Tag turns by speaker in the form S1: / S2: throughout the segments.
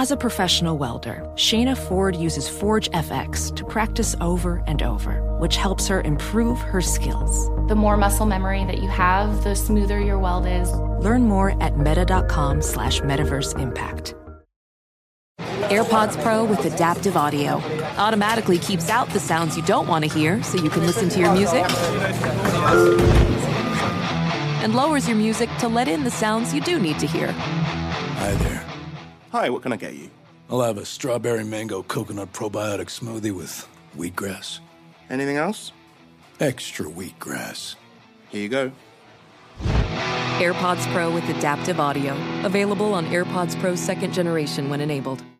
S1: As a professional welder, Shayna Ford uses Forge FX to practice over and over, which helps her improve her skills.
S2: The more muscle memory that you have, the smoother your weld is.
S1: Learn more at meta.com slash metaverse impact. AirPods Pro with adaptive audio automatically keeps out the sounds you don't want to hear so you can listen to your music and lowers your music to let in the sounds you do need to hear.
S3: Hi there.
S4: Hi, what can I get you?
S3: I'll have a strawberry mango coconut probiotic smoothie with wheatgrass.
S4: Anything else?
S3: Extra wheatgrass.
S4: Here you go.
S1: AirPods Pro with adaptive audio. Available on AirPods Pro second generation when enabled.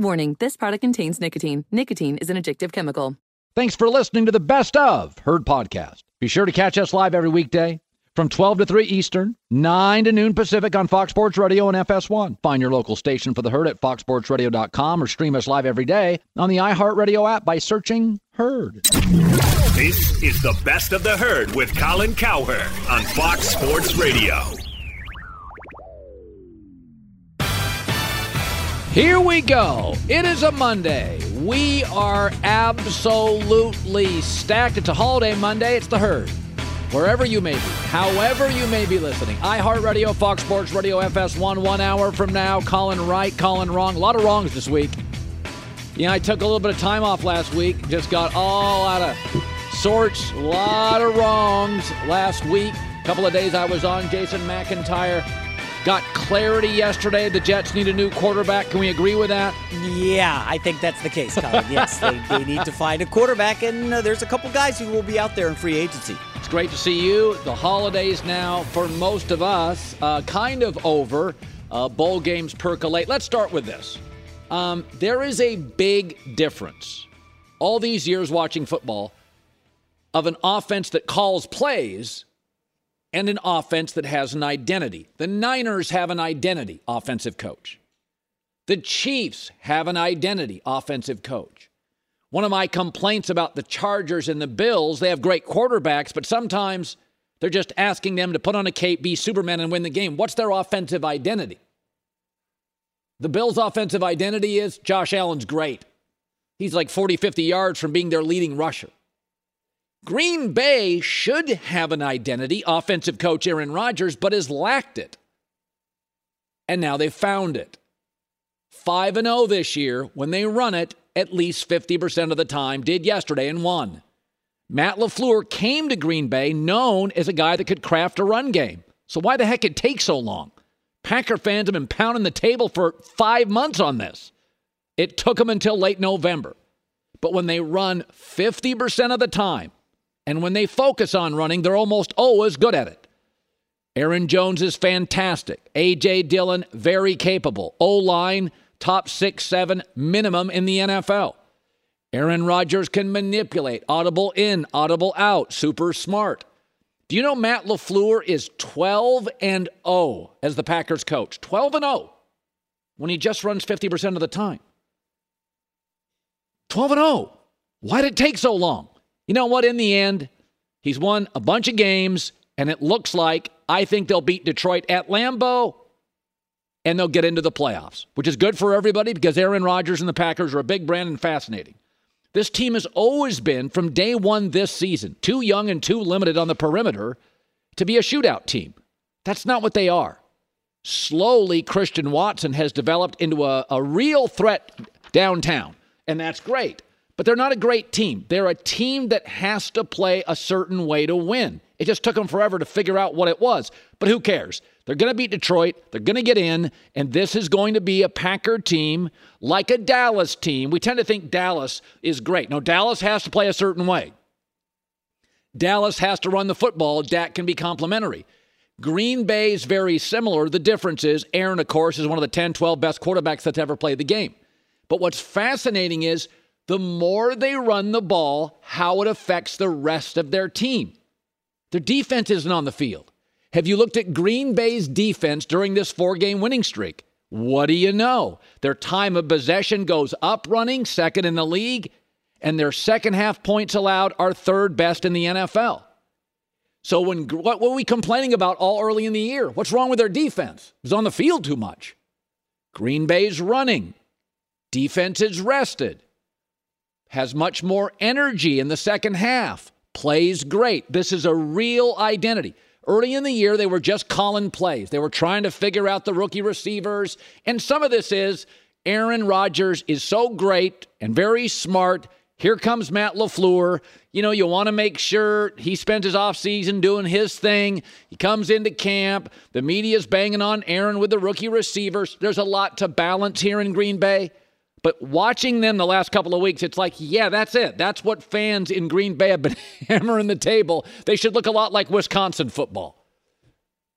S5: Warning, this product contains nicotine. Nicotine is an addictive chemical.
S6: Thanks for listening to the Best of Herd podcast. Be sure to catch us live every weekday from 12 to 3 Eastern, 9 to noon Pacific on Fox Sports Radio and FS1. Find your local station for the Herd at foxsportsradio.com or stream us live every day on the iHeartRadio app by searching Herd.
S7: This is the Best of the Herd with Colin Cowherd on Fox Sports Radio.
S6: Here we go. It is a Monday. We are absolutely stacked. It's a holiday Monday. It's the herd. Wherever you may be, however you may be listening, iHeartRadio, Fox Sports Radio, FS1, one hour from now, Colin right, Colin wrong. A lot of wrongs this week. Yeah, I took a little bit of time off last week. Just got all out of sorts. A lot of wrongs last week. A couple of days I was on. Jason McIntyre got clarity yesterday. The Jets need a new quarterback. Can we agree with that?
S8: Yeah, I think that's the case, Colin. yes, they, they need to find a quarterback, and uh, there's a couple guys who will be out there in free agency.
S6: It's great to see you. The holidays now, for most of us, uh, kind of over. Uh, bowl games percolate. Let's start with this. Um, there is a big difference, all these years watching football, of an offense that calls plays and an offense that has an identity. The Niners have an identity, offensive coach. The Chiefs have an identity, offensive coach. One of my complaints about the Chargers and the Bills, they have great quarterbacks, but sometimes they're just asking them to put on a cape, be Superman, and win the game. What's their offensive identity? The Bills' offensive identity is Josh Allen's great. He's like 40, 50 yards from being their leading rusher. Green Bay should have an identity, offensive coach Aaron Rodgers, but has lacked it. And now they've found it. 5 and 0 this year when they run it at least 50% of the time, did yesterday and won. Matt LaFleur came to Green Bay known as a guy that could craft a run game. So why the heck it take so long? Packer fans have been pounding the table for five months on this. It took them until late November. But when they run 50% of the time, and when they focus on running, they're almost always good at it. Aaron Jones is fantastic. A.J. Dillon, very capable. O line, top six, seven minimum in the NFL. Aaron Rodgers can manipulate, audible in, audible out, super smart. Do you know Matt LaFleur is 12 and 0 as the Packers coach? 12 and 0 when he just runs 50% of the time. 12 and 0. Why did it take so long? You know what? In the end, he's won a bunch of games, and it looks like I think they'll beat Detroit at Lambeau and they'll get into the playoffs, which is good for everybody because Aaron Rodgers and the Packers are a big brand and fascinating. This team has always been, from day one this season, too young and too limited on the perimeter to be a shootout team. That's not what they are. Slowly, Christian Watson has developed into a, a real threat downtown, and that's great. But they're not a great team. They're a team that has to play a certain way to win. It just took them forever to figure out what it was. But who cares? They're going to beat Detroit. They're going to get in. And this is going to be a Packer team like a Dallas team. We tend to think Dallas is great. No, Dallas has to play a certain way. Dallas has to run the football. Dak can be complimentary. Green Bay is very similar. The difference is Aaron, of course, is one of the 10, 12 best quarterbacks that's ever played the game. But what's fascinating is the more they run the ball, how it affects the rest of their team. Their defense isn't on the field. Have you looked at Green Bay's defense during this four game winning streak? What do you know? Their time of possession goes up running, second in the league, and their second half points allowed are third best in the NFL. So when what were we complaining about all early in the year? What's wrong with their defense? It was on the field too much. Green Bay's running. Defense is rested. Has much more energy in the second half. Plays great. This is a real identity. Early in the year, they were just calling plays. They were trying to figure out the rookie receivers. And some of this is Aaron Rodgers is so great and very smart here comes Matt LaFleur. You know, you want to make sure he spends his offseason doing his thing. He comes into camp. The media's banging on Aaron with the rookie receivers. There's a lot to balance here in Green Bay. But watching them the last couple of weeks, it's like, yeah, that's it. That's what fans in Green Bay have been hammering the table. They should look a lot like Wisconsin football.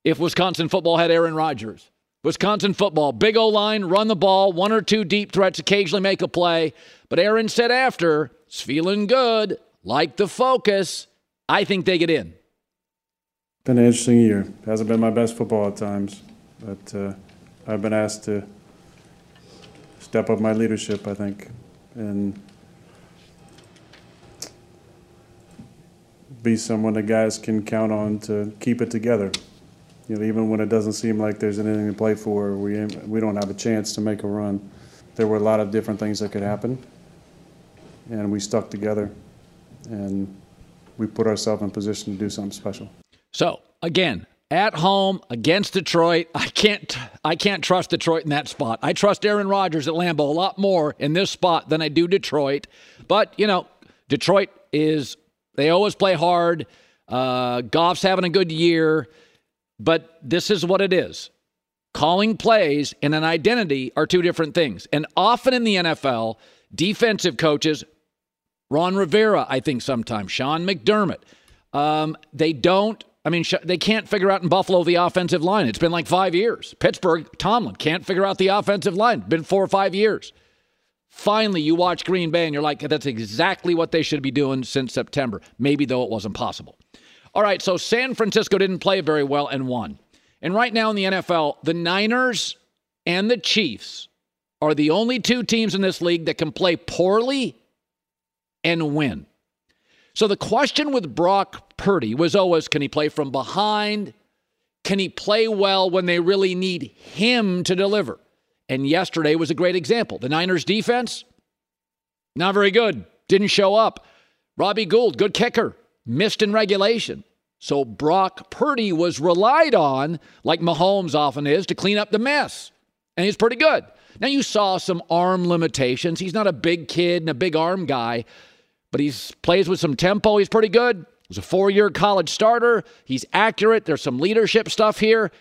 S6: If Wisconsin football had Aaron Rodgers. Wisconsin football, big O line, run the ball, one or two deep threats, occasionally make a play. But Aaron said after, it's feeling good, like the focus. I think they get in.
S9: Been an interesting year. Hasn't been my best football at times, but uh, I've been asked to step up my leadership. I think and be someone the guys can count on to keep it together you know, even when it doesn't seem like there's anything to play for, we we don't have a chance to make a run. There were a lot of different things that could happen, and we stuck together, and we put ourselves in position to do something special.
S6: So again, at home against Detroit, I can't I can't trust Detroit in that spot. I trust Aaron Rodgers at Lambeau a lot more in this spot than I do Detroit. But you know, Detroit is they always play hard. Uh, Goff's having a good year. But this is what it is calling plays and an identity are two different things. And often in the NFL, defensive coaches, Ron Rivera, I think sometimes, Sean McDermott, um, they don't. I mean, they can't figure out in Buffalo the offensive line. It's been like five years. Pittsburgh, Tomlin can't figure out the offensive line. been four or five years. Finally, you watch Green Bay and you're like, that's exactly what they should be doing since September. Maybe, though, it wasn't possible. All right, so San Francisco didn't play very well and won. And right now in the NFL, the Niners and the Chiefs are the only two teams in this league that can play poorly and win. So the question with Brock Purdy was always can he play from behind? Can he play well when they really need him to deliver? And yesterday was a great example. The Niners defense, not very good, didn't show up. Robbie Gould, good kicker, missed in regulation. So Brock Purdy was relied on, like Mahomes often is, to clean up the mess. And he's pretty good. Now, you saw some arm limitations. He's not a big kid and a big arm guy, but he plays with some tempo. He's pretty good. He's a four year college starter. He's accurate. There's some leadership stuff here.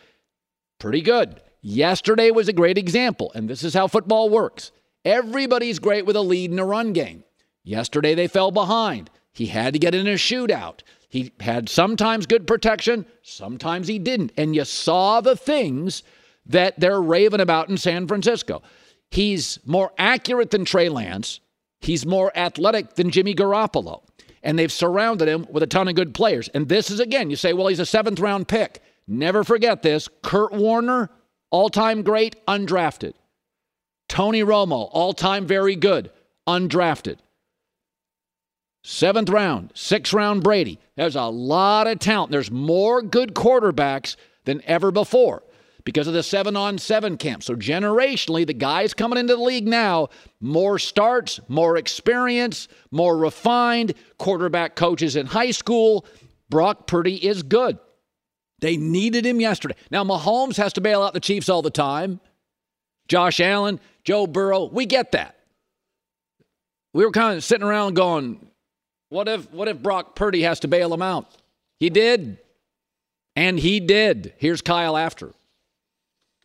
S6: Pretty good. Yesterday was a great example, and this is how football works. Everybody's great with a lead in a run game. Yesterday they fell behind. He had to get in a shootout. He had sometimes good protection, sometimes he didn't. And you saw the things that they're raving about in San Francisco. He's more accurate than Trey Lance. He's more athletic than Jimmy Garoppolo. And they've surrounded him with a ton of good players. And this is, again, you say, well, he's a seventh round pick. Never forget this. Kurt Warner, all time great, undrafted. Tony Romo, all time very good, undrafted. Seventh round, sixth round Brady. There's a lot of talent. There's more good quarterbacks than ever before because of the seven on seven camp. So, generationally, the guys coming into the league now, more starts, more experience, more refined quarterback coaches in high school. Brock Purdy is good. They needed him yesterday. Now, Mahomes has to bail out the Chiefs all the time. Josh Allen, Joe Burrow, we get that. We were kind of sitting around going, what if what if Brock Purdy has to bail him out? He did. And he did. Here's Kyle after.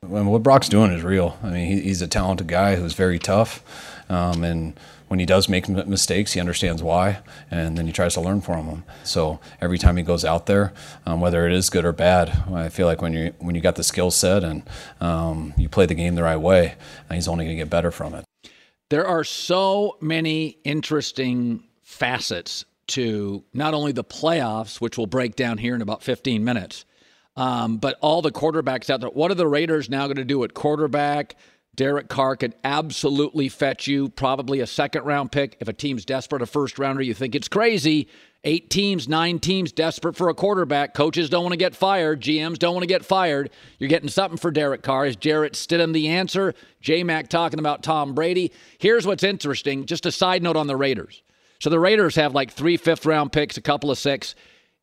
S10: What Brock's doing is real. I mean, he's a talented guy who's very tough. Um, and when he does make mistakes, he understands why, and then he tries to learn from them. So every time he goes out there, um, whether it is good or bad, I feel like when you when you got the skill set and um, you play the game the right way, he's only going to get better from it.
S6: There are so many interesting facets to not only the playoffs, which we'll break down here in about 15 minutes, um, but all the quarterbacks out there. What are the Raiders now going to do at quarterback? Derek Carr could absolutely fetch you probably a second round pick. If a team's desperate, a first rounder, you think it's crazy. Eight teams, nine teams desperate for a quarterback. Coaches don't want to get fired. GMs don't want to get fired. You're getting something for Derek Carr. Is Jarrett Stidham the answer? J Mac talking about Tom Brady. Here's what's interesting just a side note on the Raiders. So the Raiders have like three fifth round picks, a couple of six.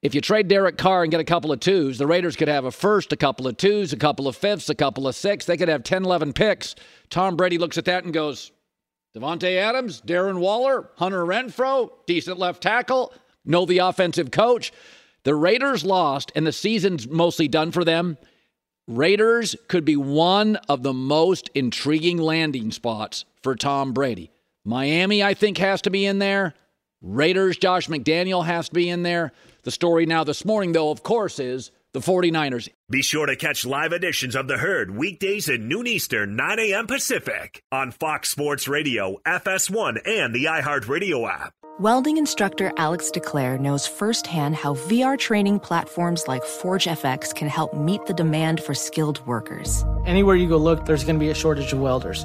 S6: If you trade Derek Carr and get a couple of twos, the Raiders could have a first, a couple of twos, a couple of fifths, a couple of six. They could have 10, 11 picks. Tom Brady looks at that and goes, Davante Adams, Darren Waller, Hunter Renfrow, decent left tackle, know the offensive coach. The Raiders lost, and the season's mostly done for them. Raiders could be one of the most intriguing landing spots for Tom Brady. Miami, I think, has to be in there. Raiders, Josh McDaniel has to be in there. The story now this morning, though, of course, is the 49ers.
S7: Be sure to catch live editions of The Herd weekdays at noon Eastern, 9 a.m. Pacific on Fox Sports Radio, FS1, and the iHeartRadio app.
S1: Welding instructor Alex DeClaire knows firsthand how VR training platforms like ForgeFX can help meet the demand for skilled workers.
S11: Anywhere you go look, there's going to be a shortage of welders.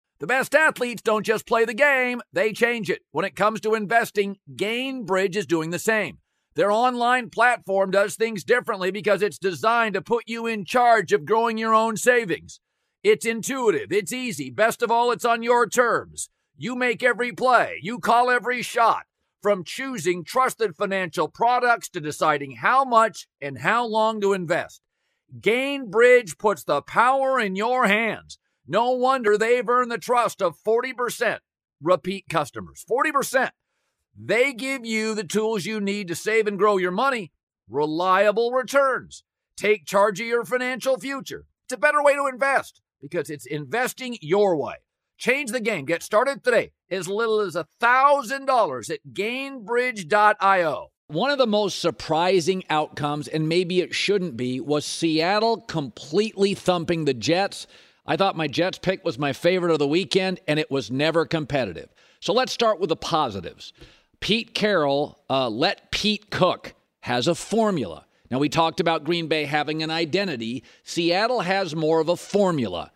S6: The best athletes don't just play the game, they change it. When it comes to investing, Gainbridge is doing the same. Their online platform does things differently because it's designed to put you in charge of growing your own savings. It's intuitive, it's easy. Best of all, it's on your terms. You make every play, you call every shot. From choosing trusted financial products to deciding how much and how long to invest. Gainbridge puts the power in your hands. No wonder they've earned the trust of 40% repeat customers. 40%. They give you the tools you need to save and grow your money, reliable returns. Take charge of your financial future. It's a better way to invest because it's investing your way. Change the game. Get started today. As little as $1,000 at gainbridge.io. One of the most surprising outcomes, and maybe it shouldn't be, was Seattle completely thumping the Jets. I thought my Jets pick was my favorite of the weekend, and it was never competitive. So let's start with the positives. Pete Carroll, uh, let Pete cook, has a formula. Now, we talked about Green Bay having an identity. Seattle has more of a formula.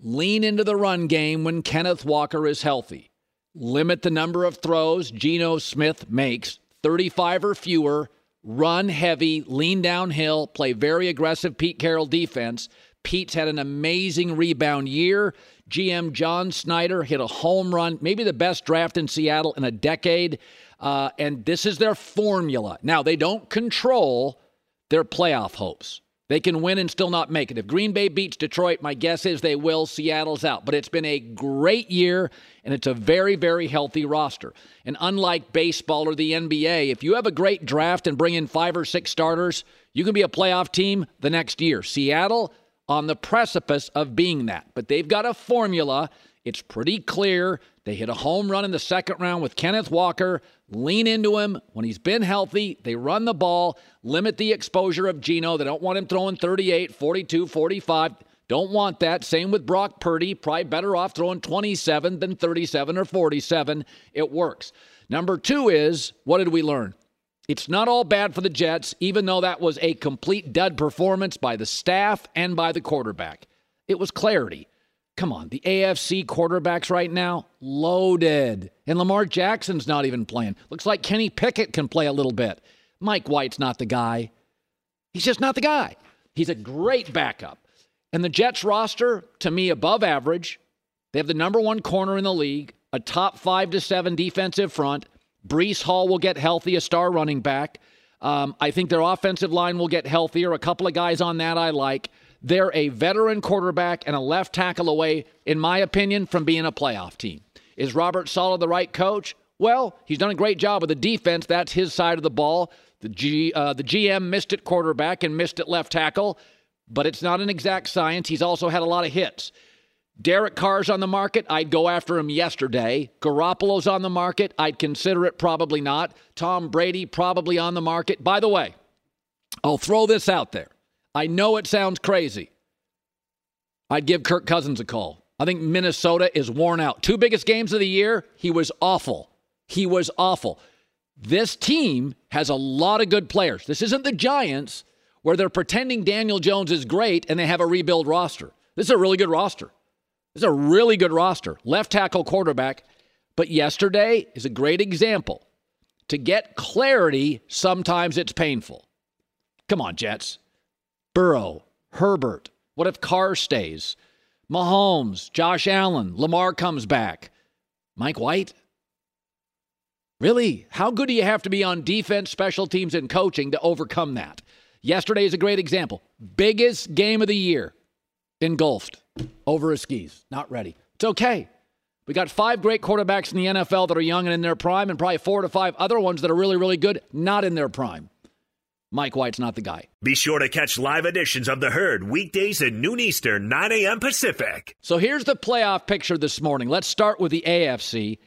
S6: Lean into the run game when Kenneth Walker is healthy. Limit the number of throws Geno Smith makes, 35 or fewer. Run heavy, lean downhill, play very aggressive Pete Carroll defense. Pete's had an amazing rebound year. GM John Schneider hit a home run, maybe the best draft in Seattle in a decade. Uh, and this is their formula. Now, they don't control their playoff hopes. They can win and still not make it. If Green Bay beats Detroit, my guess is they will. Seattle's out. But it's been a great year, and it's a very, very healthy roster. And unlike baseball or the NBA, if you have a great draft and bring in five or six starters, you can be a playoff team the next year. Seattle, on the precipice of being that. But they've got a formula. It's pretty clear. They hit a home run in the second round with Kenneth Walker. Lean into him when he's been healthy. They run the ball, limit the exposure of Geno. They don't want him throwing 38, 42, 45. Don't want that. Same with Brock Purdy. Probably better off throwing 27 than 37 or 47. It works. Number two is what did we learn? It's not all bad for the Jets, even though that was a complete dud performance by the staff and by the quarterback. It was clarity. Come on, the AFC quarterbacks right now, loaded. And Lamar Jackson's not even playing. Looks like Kenny Pickett can play a little bit. Mike White's not the guy. He's just not the guy. He's a great backup. And the Jets roster, to me, above average. They have the number one corner in the league, a top five to seven defensive front. Breece Hall will get healthy, a star running back. Um, I think their offensive line will get healthier. A couple of guys on that I like. They're a veteran quarterback and a left tackle away, in my opinion, from being a playoff team. Is Robert Saleh the right coach? Well, he's done a great job with the defense. That's his side of the ball. The, G, uh, the GM missed it quarterback and missed it left tackle, but it's not an exact science. He's also had a lot of hits. Derek Carr's on the market. I'd go after him yesterday. Garoppolo's on the market. I'd consider it probably not. Tom Brady probably on the market. By the way, I'll throw this out there. I know it sounds crazy. I'd give Kirk Cousins a call. I think Minnesota is worn out. Two biggest games of the year, he was awful. He was awful. This team has a lot of good players. This isn't the Giants where they're pretending Daniel Jones is great and they have a rebuild roster. This is a really good roster. Is a really good roster. Left tackle quarterback. But yesterday is a great example. To get clarity, sometimes it's painful. Come on, Jets. Burrow, Herbert. What if Carr stays? Mahomes, Josh Allen, Lamar comes back. Mike White? Really? How good do you have to be on defense, special teams, and coaching to overcome that? Yesterday is a great example. Biggest game of the year engulfed over his skis. Not ready. It's okay. We got five great quarterbacks in the NFL that are young and in their prime, and probably four to five other ones that are really, really good, not in their prime. Mike White's not the guy.
S7: Be sure to catch live editions of The Herd weekdays at noon Eastern, 9 a.m. Pacific.
S6: So here's the playoff picture this morning. Let's start with the AFC.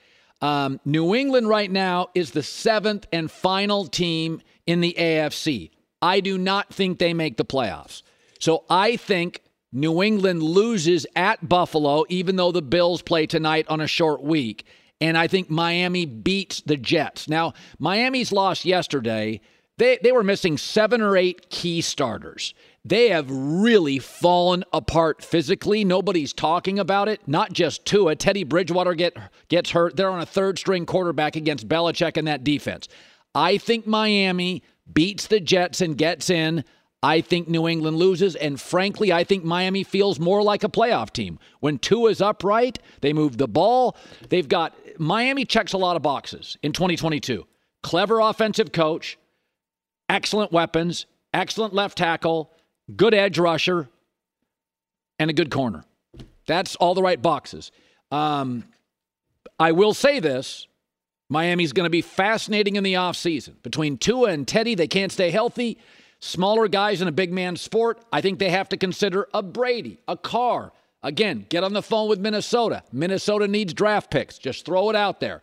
S6: Um, New England right now is the seventh and final team in the AFC. I do not think they make the playoffs. So I think New England loses at Buffalo, even though the Bills play tonight on a short week. And I think Miami beats the Jets. Now, Miami's lost yesterday. They, they were missing seven or eight key starters. They have really fallen apart physically. Nobody's talking about it. Not just Tua. Teddy Bridgewater get, gets hurt. They're on a third string quarterback against Belichick and that defense. I think Miami beats the Jets and gets in. I think New England loses, and frankly, I think Miami feels more like a playoff team. When Tua is upright, they move the ball. They've got Miami checks a lot of boxes in 2022. Clever offensive coach, excellent weapons, excellent left tackle, good edge rusher, and a good corner. That's all the right boxes. Um, I will say this Miami's going to be fascinating in the offseason. Between Tua and Teddy, they can't stay healthy. Smaller guys in a big man sport, I think they have to consider a Brady, a Carr. Again, get on the phone with Minnesota. Minnesota needs draft picks. Just throw it out there.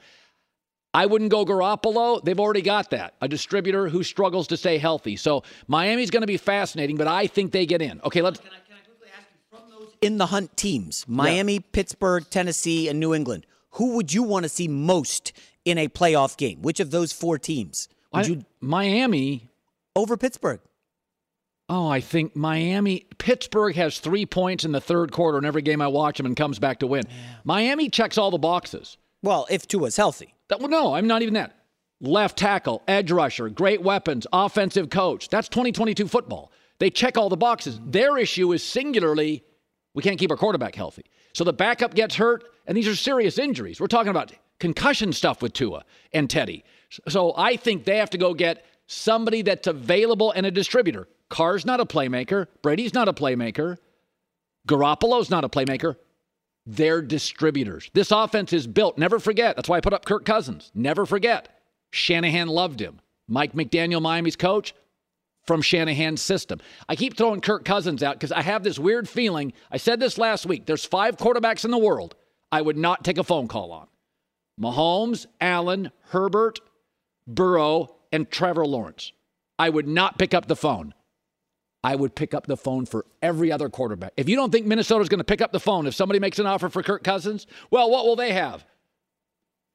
S6: I wouldn't go Garoppolo. They've already got that. A distributor who struggles to stay healthy. So Miami's going to be fascinating, but I think they get in. Okay, let's.
S8: in the hunt teams Miami, yeah. Pittsburgh, Tennessee, and New England. Who would you want to see most in a playoff game? Which of those four teams? Would
S6: I,
S8: you
S6: Miami
S8: over Pittsburgh?
S6: Oh, I think Miami, Pittsburgh has three points in the third quarter in every game I watch them and comes back to win. Miami checks all the boxes.
S8: Well, if Tua's healthy.
S6: That, well, no, I'm not even that. Left tackle, edge rusher, great weapons, offensive coach. That's 2022 football. They check all the boxes. Their issue is singularly we can't keep our quarterback healthy. So the backup gets hurt, and these are serious injuries. We're talking about concussion stuff with Tua and Teddy. So I think they have to go get somebody that's available and a distributor. Carr's not a playmaker. Brady's not a playmaker. Garoppolo's not a playmaker. They're distributors. This offense is built. Never forget. That's why I put up Kirk Cousins. Never forget. Shanahan loved him. Mike McDaniel, Miami's coach, from Shanahan's system. I keep throwing Kirk Cousins out because I have this weird feeling. I said this last week. There's five quarterbacks in the world I would not take a phone call on Mahomes, Allen, Herbert, Burrow, and Trevor Lawrence. I would not pick up the phone. I would pick up the phone for every other quarterback. If you don't think Minnesota's going to pick up the phone if somebody makes an offer for Kirk Cousins, well, what will they have?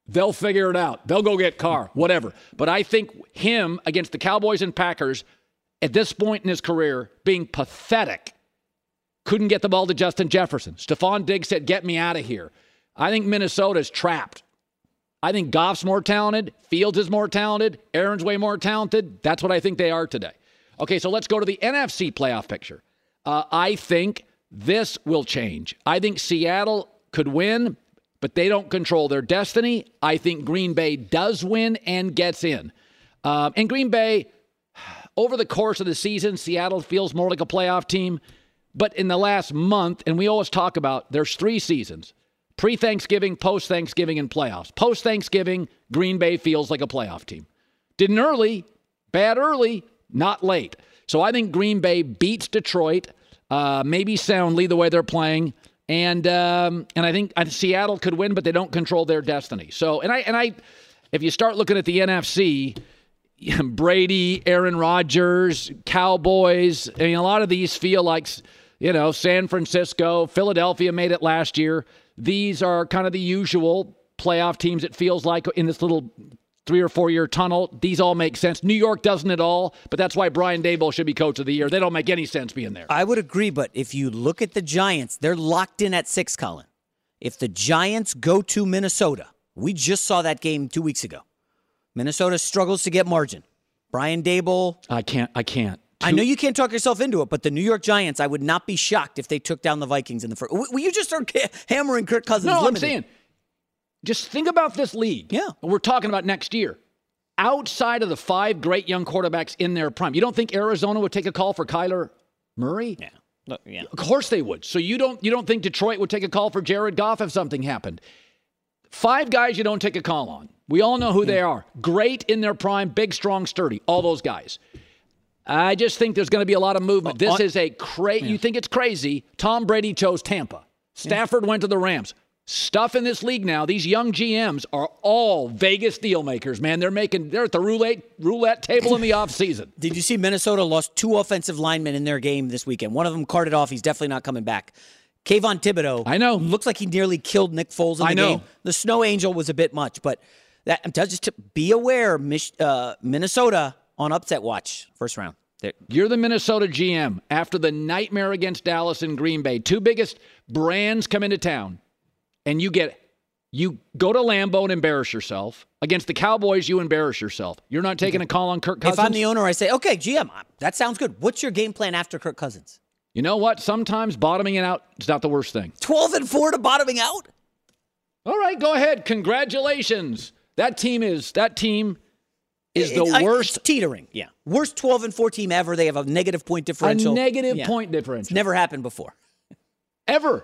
S6: They'll figure it out. They'll go get Carr, whatever. But I think him against the Cowboys and Packers at this point in his career being pathetic. Couldn't get the ball to Justin Jefferson. Stefon Diggs said, Get me out of here. I think Minnesota's trapped. I think Goff's more talented. Fields is more talented. Aaron's way more talented. That's what I think they are today. Okay, so let's go to the NFC playoff picture. Uh, I think this will change. I think Seattle could win, but they don't control their destiny. I think Green Bay does win and gets in. Um, and Green Bay, over the course of the season, Seattle feels more like a playoff team. But in the last month, and we always talk about there's three seasons pre Thanksgiving, post Thanksgiving, and playoffs. Post Thanksgiving, Green Bay feels like a playoff team. Didn't early, bad early, not late. So I think Green Bay beats Detroit, uh, maybe soundly the way they're playing. And um, and I think Seattle could win, but they don't control their destiny. So and I and I, if you start looking at the NFC, Brady, Aaron Rodgers, Cowboys. I mean, a lot of these feel like you know San Francisco, Philadelphia made it last year. These are kind of the usual playoff teams. It feels like in this little three or four year tunnel. These all make sense. New York doesn't at all, but that's why Brian Daboll should be coach of the year. They don't make any sense being there.
S8: I would agree, but if you look at the Giants, they're locked in at six, Colin. If the Giants go to Minnesota, we just saw that game two weeks ago. Minnesota struggles to get margin. Brian Daboll.
S6: I can't. I can't.
S8: I know you can't talk yourself into it, but the New York Giants, I would not be shocked if they took down the Vikings in the first. Will you just start hammering Kirk Cousins?
S6: No,
S8: limited.
S6: I'm saying, just think about this league.
S8: Yeah,
S6: we're talking about next year outside of the five great young quarterbacks in their prime, you don't think Arizona would take a call for Kyler Murray?
S8: Yeah. Look, yeah.
S6: Of course they would. So you don't you don't think Detroit would take a call for Jared Goff if something happened? Five guys you don't take a call on. We all know who they are. Great in their prime, big, strong, sturdy. All those guys. I just think there's going to be a lot of movement. Uh, this is a crazy. Yeah. You think it's crazy? Tom Brady chose Tampa. Stafford yeah. went to the Rams stuff in this league now. These young GMs are all Vegas deal makers, man. They're making they're at the roulette roulette table in the offseason.
S8: Did you see Minnesota lost two offensive linemen in their game this weekend? One of them carted off. He's definitely not coming back. Kayvon Thibodeaux.
S6: I know.
S8: Looks like he nearly killed Nick Foles in the
S6: I know.
S8: game. The Snow Angel was a bit much, but that just to be aware, uh, Minnesota on upset watch first round.
S6: You're the Minnesota GM after the nightmare against Dallas and Green Bay. Two biggest brands come into town and you get you go to Lambeau and embarrass yourself. Against the Cowboys, you embarrass yourself. You're not taking a call on Kirk Cousins.
S8: If I'm the owner, I say, okay, GM, that sounds good. What's your game plan after Kirk Cousins?
S6: You know what? Sometimes bottoming it out is not the worst thing.
S8: 12 and 4 to bottoming out?
S6: All right, go ahead. Congratulations. That team is that team is the it, worst
S8: I, teetering. Yeah. Worst 12 and 4 team ever. They have a negative point differential.
S6: A negative yeah. point differential. It's
S8: never happened before.
S6: Ever.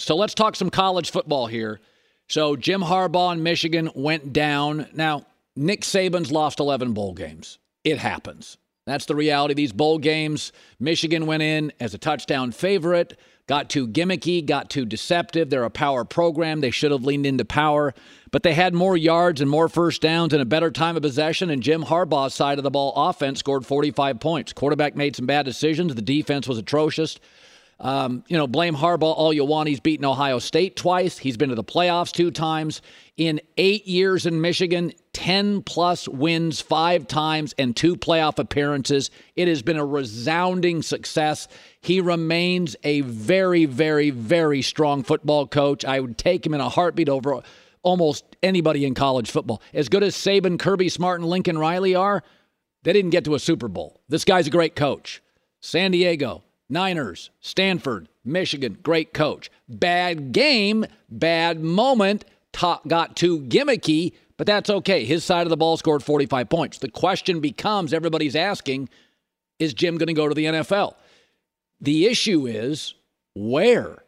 S6: So let's talk some college football here. So Jim Harbaugh in Michigan went down. Now, Nick Saban's lost 11 bowl games. It happens. That's the reality. These bowl games, Michigan went in as a touchdown favorite, got too gimmicky, got too deceptive. They're a power program. They should have leaned into power, but they had more yards and more first downs and a better time of possession. And Jim Harbaugh's side of the ball offense scored 45 points. Quarterback made some bad decisions. The defense was atrocious. Um, you know, blame Harbaugh all you want. He's beaten Ohio State twice. He's been to the playoffs two times. In eight years in Michigan, 10 plus wins five times and two playoff appearances. It has been a resounding success. He remains a very, very, very strong football coach. I would take him in a heartbeat over almost anybody in college football. As good as Saban, Kirby Smart, and Lincoln Riley are, they didn't get to a Super Bowl. This guy's a great coach. San Diego, Niners, Stanford, Michigan, great coach. Bad game, bad moment, top, got too gimmicky, but that's okay. His side of the ball scored 45 points. The question becomes everybody's asking is Jim going to go to the NFL? The issue is where?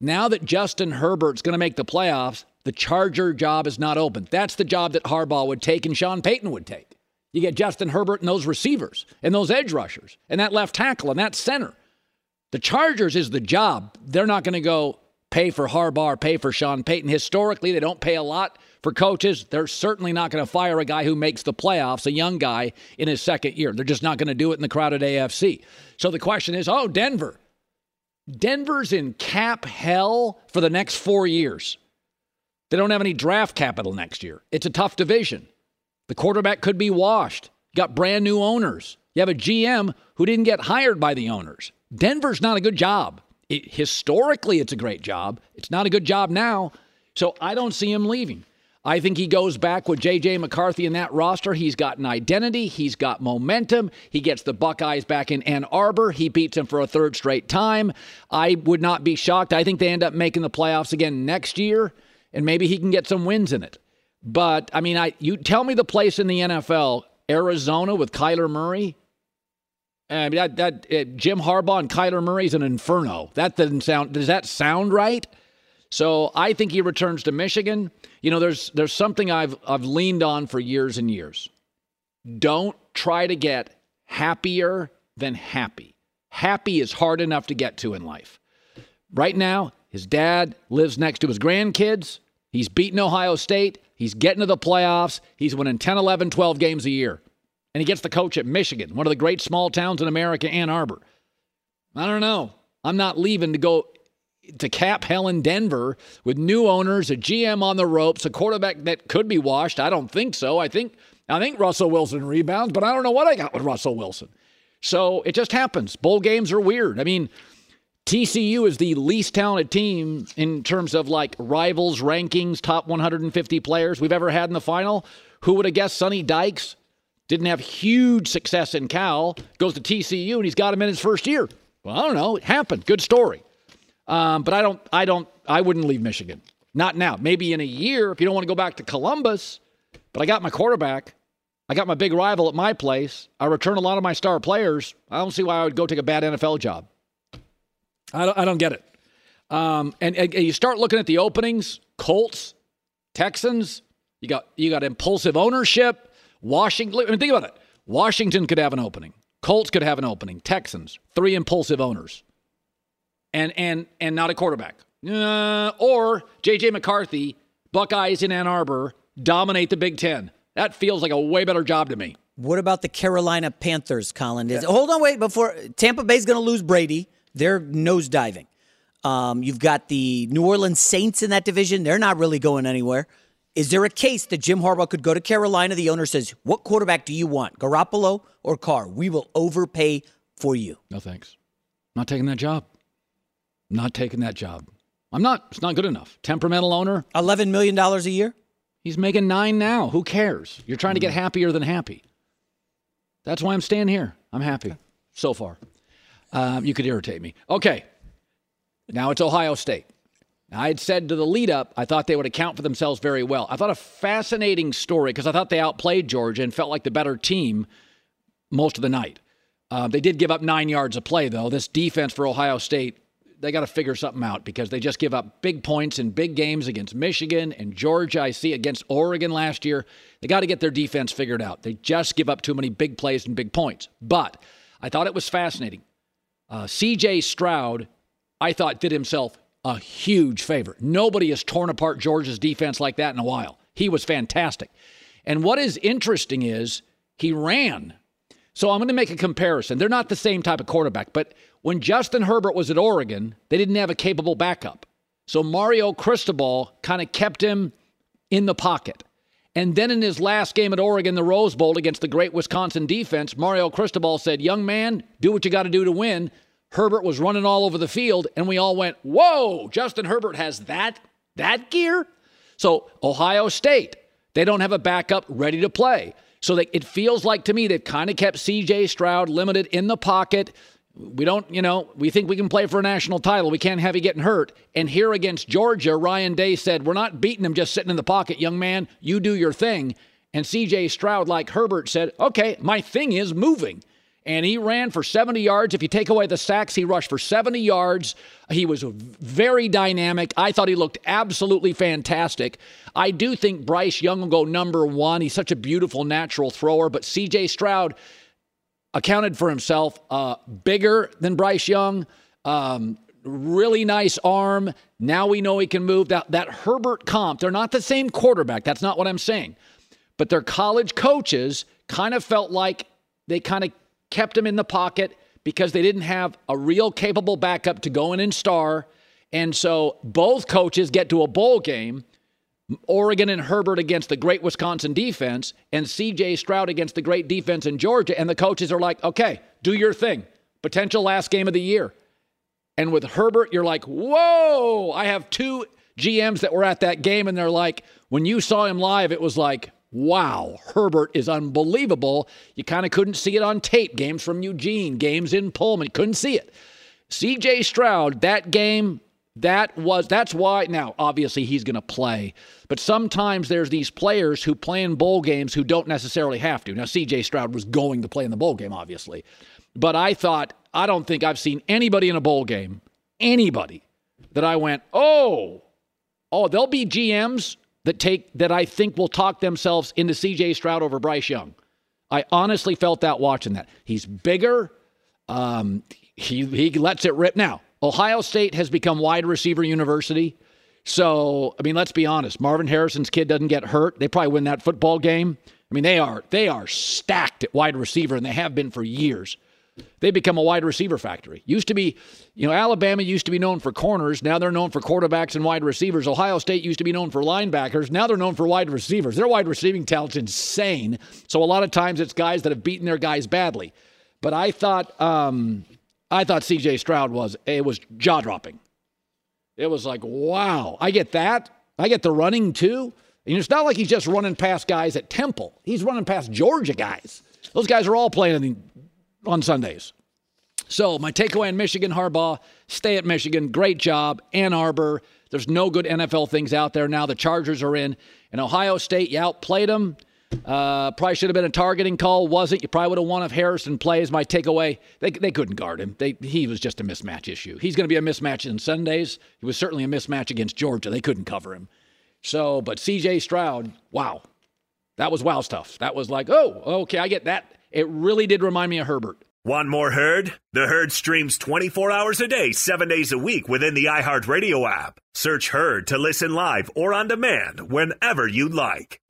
S6: Now that Justin Herbert's going to make the playoffs, the Charger job is not open. That's the job that Harbaugh would take and Sean Payton would take. You get Justin Herbert and those receivers and those edge rushers and that left tackle and that center. The Chargers is the job. They're not going to go pay for Harbaugh pay for Sean Payton. Historically, they don't pay a lot for coaches. They're certainly not going to fire a guy who makes the playoffs, a young guy in his second year. They're just not going to do it in the crowded AFC. So the question is oh, Denver. Denver's in cap hell for the next four years. They don't have any draft capital next year. It's a tough division. The quarterback could be washed. You got brand new owners. You have a GM who didn't get hired by the owners. Denver's not a good job. It, historically, it's a great job. It's not a good job now. So I don't see him leaving. I think he goes back with J.J. McCarthy in that roster. He's got an identity. He's got momentum. He gets the Buckeyes back in Ann Arbor. He beats them for a third straight time. I would not be shocked. I think they end up making the playoffs again next year, and maybe he can get some wins in it. But I mean, I you tell me the place in the NFL, Arizona with Kyler Murray. I mean, that, that uh, Jim Harbaugh and Kyler Murray is an inferno. That doesn't sound. Does that sound right? So I think he returns to Michigan. You know, there's there's something I've I've leaned on for years and years. Don't try to get happier than happy. Happy is hard enough to get to in life. Right now, his dad lives next to his grandkids. He's beaten Ohio State. He's getting to the playoffs. He's winning 10, 11, 12 games a year. And he gets the coach at Michigan, one of the great small towns in America, Ann Arbor. I don't know. I'm not leaving to go to cap hell in Denver with new owners, a GM on the ropes, a quarterback that could be washed. I don't think so. I think I think Russell Wilson rebounds, but I don't know what I got with Russell Wilson. So it just happens. Bowl games are weird. I mean, TCU is the least talented team in terms of like rivals rankings, top 150 players we've ever had in the final. Who would have guessed Sonny Dykes didn't have huge success in Cal, goes to TCU and he's got him in his first year. Well, I don't know. It happened. Good story. Um, but I don't, I don't, I wouldn't leave Michigan. Not now. Maybe in a year if you don't want to go back to Columbus. But I got my quarterback. I got my big rival at my place. I return a lot of my star players. I don't see why I would go take a bad NFL job. I don't, I don't get it. Um, and, and you start looking at the openings: Colts, Texans. You got you got impulsive ownership. Washington. I mean, think about it. Washington could have an opening. Colts could have an opening. Texans, three impulsive owners, and and and not a quarterback. Uh, or J.J. McCarthy, Buckeyes in Ann Arbor dominate the Big Ten. That feels like a way better job to me.
S8: What about the Carolina Panthers, Colin? Is, hold on, wait. Before Tampa Bay's going to lose Brady. They're nosediving. Um, you've got the New Orleans Saints in that division. They're not really going anywhere. Is there a case that Jim Harbaugh could go to Carolina? The owner says, What quarterback do you want, Garoppolo or Carr? We will overpay for you.
S6: No thanks. Not taking that job. Not taking that job. I'm not. It's not good enough. Temperamental owner.
S8: $11 million a year?
S6: He's making nine now. Who cares? You're trying to get happier than happy. That's why I'm staying here. I'm happy so far. Um, you could irritate me. Okay. Now it's Ohio State. I had said to the lead up, I thought they would account for themselves very well. I thought a fascinating story because I thought they outplayed Georgia and felt like the better team most of the night. Uh, they did give up nine yards of play, though. This defense for Ohio State, they got to figure something out because they just give up big points in big games against Michigan and Georgia. I see against Oregon last year. They got to get their defense figured out. They just give up too many big plays and big points. But I thought it was fascinating. Uh, CJ Stroud, I thought, did himself a huge favor. Nobody has torn apart Georgia's defense like that in a while. He was fantastic. And what is interesting is he ran. So I'm going to make a comparison. They're not the same type of quarterback, but when Justin Herbert was at Oregon, they didn't have a capable backup. So Mario Cristobal kind of kept him in the pocket. And then in his last game at Oregon, the Rose Bowl against the great Wisconsin defense, Mario Cristobal said, Young man, do what you got to do to win. Herbert was running all over the field, and we all went, Whoa, Justin Herbert has that that gear? So Ohio State, they don't have a backup ready to play. So they, it feels like to me they've kind of kept CJ Stroud limited in the pocket. We don't, you know, we think we can play for a national title. We can't have you getting hurt. And here against Georgia, Ryan Day said, We're not beating him just sitting in the pocket, young man. You do your thing. And CJ Stroud, like Herbert, said, Okay, my thing is moving. And he ran for 70 yards. If you take away the sacks, he rushed for 70 yards. He was very dynamic. I thought he looked absolutely fantastic. I do think Bryce Young will go number one. He's such a beautiful natural thrower, but CJ Stroud accounted for himself. Uh, bigger than Bryce Young, um, really nice arm. Now we know he can move. That, that Herbert comp, they're not the same quarterback. That's not what I'm saying. But their college coaches kind of felt like they kind of kept him in the pocket because they didn't have a real capable backup to go in and star. And so both coaches get to a bowl game. Oregon and Herbert against the great Wisconsin defense, and CJ Stroud against the great defense in Georgia. And the coaches are like, okay, do your thing. Potential last game of the year. And with Herbert, you're like, whoa, I have two GMs that were at that game, and they're like, when you saw him live, it was like, wow, Herbert is unbelievable. You kind of couldn't see it on tape. Games from Eugene, games in Pullman, couldn't see it. CJ Stroud, that game, that was that's why now obviously he's going to play but sometimes there's these players who play in bowl games who don't necessarily have to now cj stroud was going to play in the bowl game obviously but i thought i don't think i've seen anybody in a bowl game anybody that i went oh oh there'll be gms that take that i think will talk themselves into cj stroud over bryce young i honestly felt that watching that he's bigger um, he, he lets it rip now Ohio State has become wide receiver university. So, I mean, let's be honest. Marvin Harrison's kid doesn't get hurt. They probably win that football game. I mean, they are they are stacked at wide receiver, and they have been for years. They become a wide receiver factory. Used to be, you know, Alabama used to be known for corners. Now they're known for quarterbacks and wide receivers. Ohio State used to be known for linebackers. Now they're known for wide receivers. Their wide receiving talent's insane. So a lot of times it's guys that have beaten their guys badly. But I thought um, I thought CJ Stroud was it was jaw dropping. It was like, wow, I get that. I get the running too. And it's not like he's just running past guys at Temple. He's running past Georgia guys. Those guys are all playing on Sundays. So my takeaway in Michigan, Harbaugh, stay at Michigan. Great job. Ann Arbor. There's no good NFL things out there now. The Chargers are in. And Ohio State, you outplayed them. Uh, probably should have been a targeting call. Wasn't. You probably would have won if Harrison plays. My takeaway: they, they couldn't guard him. They, he was just a mismatch issue. He's going to be a mismatch in Sundays. He was certainly a mismatch against Georgia. They couldn't cover him. So, but C.J. Stroud, wow, that was wow stuff. That was like, oh, okay, I get that. It really did remind me of Herbert.
S7: Want more Herd? The Herd streams 24 hours a day, 7 days a week within the iHeartRadio app. Search Herd to listen live or on demand whenever you'd like.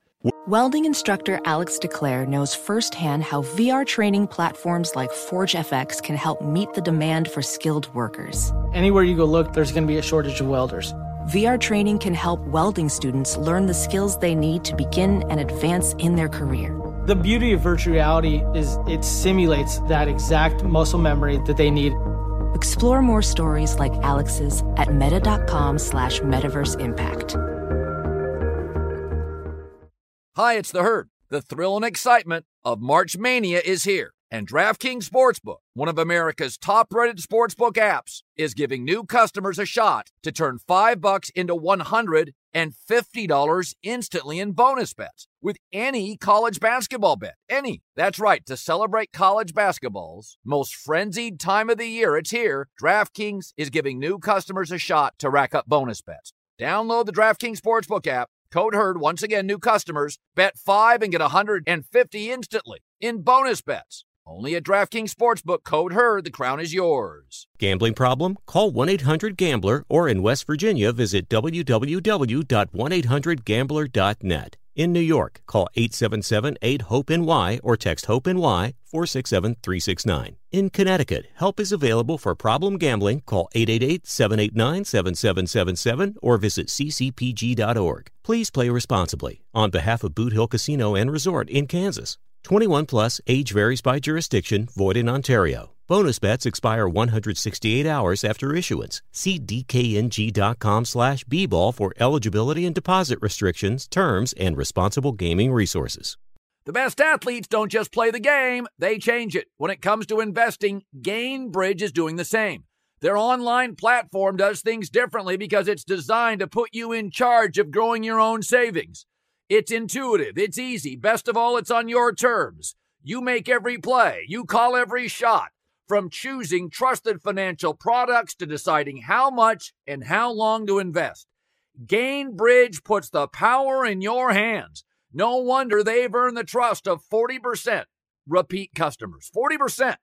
S1: Welding instructor Alex DeClaire knows firsthand how VR training platforms like ForgeFX can help meet the demand for skilled workers.
S11: Anywhere you go look, there's going to be a shortage of welders.
S1: VR training can help welding students learn the skills they need to begin and advance in their career.
S11: The beauty of virtual reality is it simulates that exact muscle memory that they need.
S1: Explore more stories like Alex's at meta.com slash metaverse impact.
S6: Hi, it's the herd. The thrill and excitement of March Mania is here, and DraftKings Sportsbook, one of America's top-rated sportsbook apps, is giving new customers a shot to turn 5 bucks into 100 and $50 instantly in bonus bets with any college basketball bet. Any. That's right, to celebrate college basketball's most frenzied time of the year, it's here. DraftKings is giving new customers a shot to rack up bonus bets. Download the DraftKings Sportsbook app Code HERD, once again, new customers, bet 5 and get 150 instantly in bonus bets. Only at DraftKings Sportsbook, code HERD, the crown is yours.
S12: Gambling problem? Call 1 800 Gambler or in West Virginia, visit www.1800Gambler.net. In New York, call 877 8 HOPE NY or text HOPE NY 467 369. In Connecticut, help is available for problem gambling. Call 888 789 7777 or visit ccpg.org. Please play responsibly. On behalf of Boot Hill Casino and Resort in Kansas. 21 plus, age varies by jurisdiction, void in Ontario. Bonus bets expire 168 hours after issuance. See dkng.com slash bball for eligibility and deposit restrictions, terms, and responsible gaming resources.
S6: The best athletes don't just play the game, they change it. When it comes to investing, Gainbridge is doing the same. Their online platform does things differently because it's designed to put you in charge of growing your own savings. It's intuitive, it's easy. Best of all, it's on your terms. You make every play, you call every shot. From choosing trusted financial products to deciding how much and how long to invest, Gainbridge puts the power in your hands. No wonder they've earned the trust of 40% repeat customers. 40%.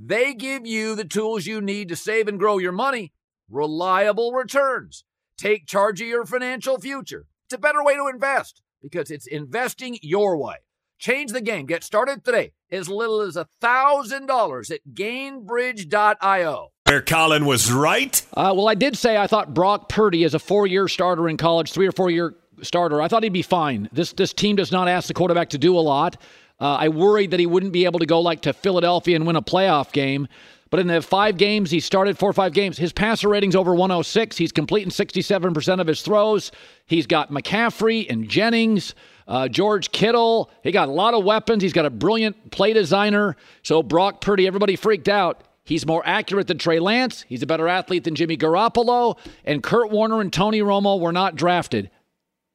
S6: They give you the tools you need to save and grow your money, reliable returns. Take charge of your financial future. It's a better way to invest because it's investing your way. Change the game. Get started today. As little as a $1,000 at gainbridge.io.
S7: Where Colin was right?
S6: Uh, well, I did say I thought Brock Purdy is a four year starter in college, three or four year starter. I thought he'd be fine. This, this team does not ask the quarterback to do a lot. Uh, I worried that he wouldn't be able to go like to Philadelphia and win a playoff game. But in the five games he started, four or five games, his passer rating's over 106. He's completing 67% of his throws. He's got McCaffrey and Jennings, uh, George Kittle. He got a lot of weapons. He's got a brilliant play designer. So Brock Purdy, everybody freaked out. He's more accurate than Trey Lance. He's a better athlete than Jimmy Garoppolo. And Kurt Warner and Tony Romo were not drafted.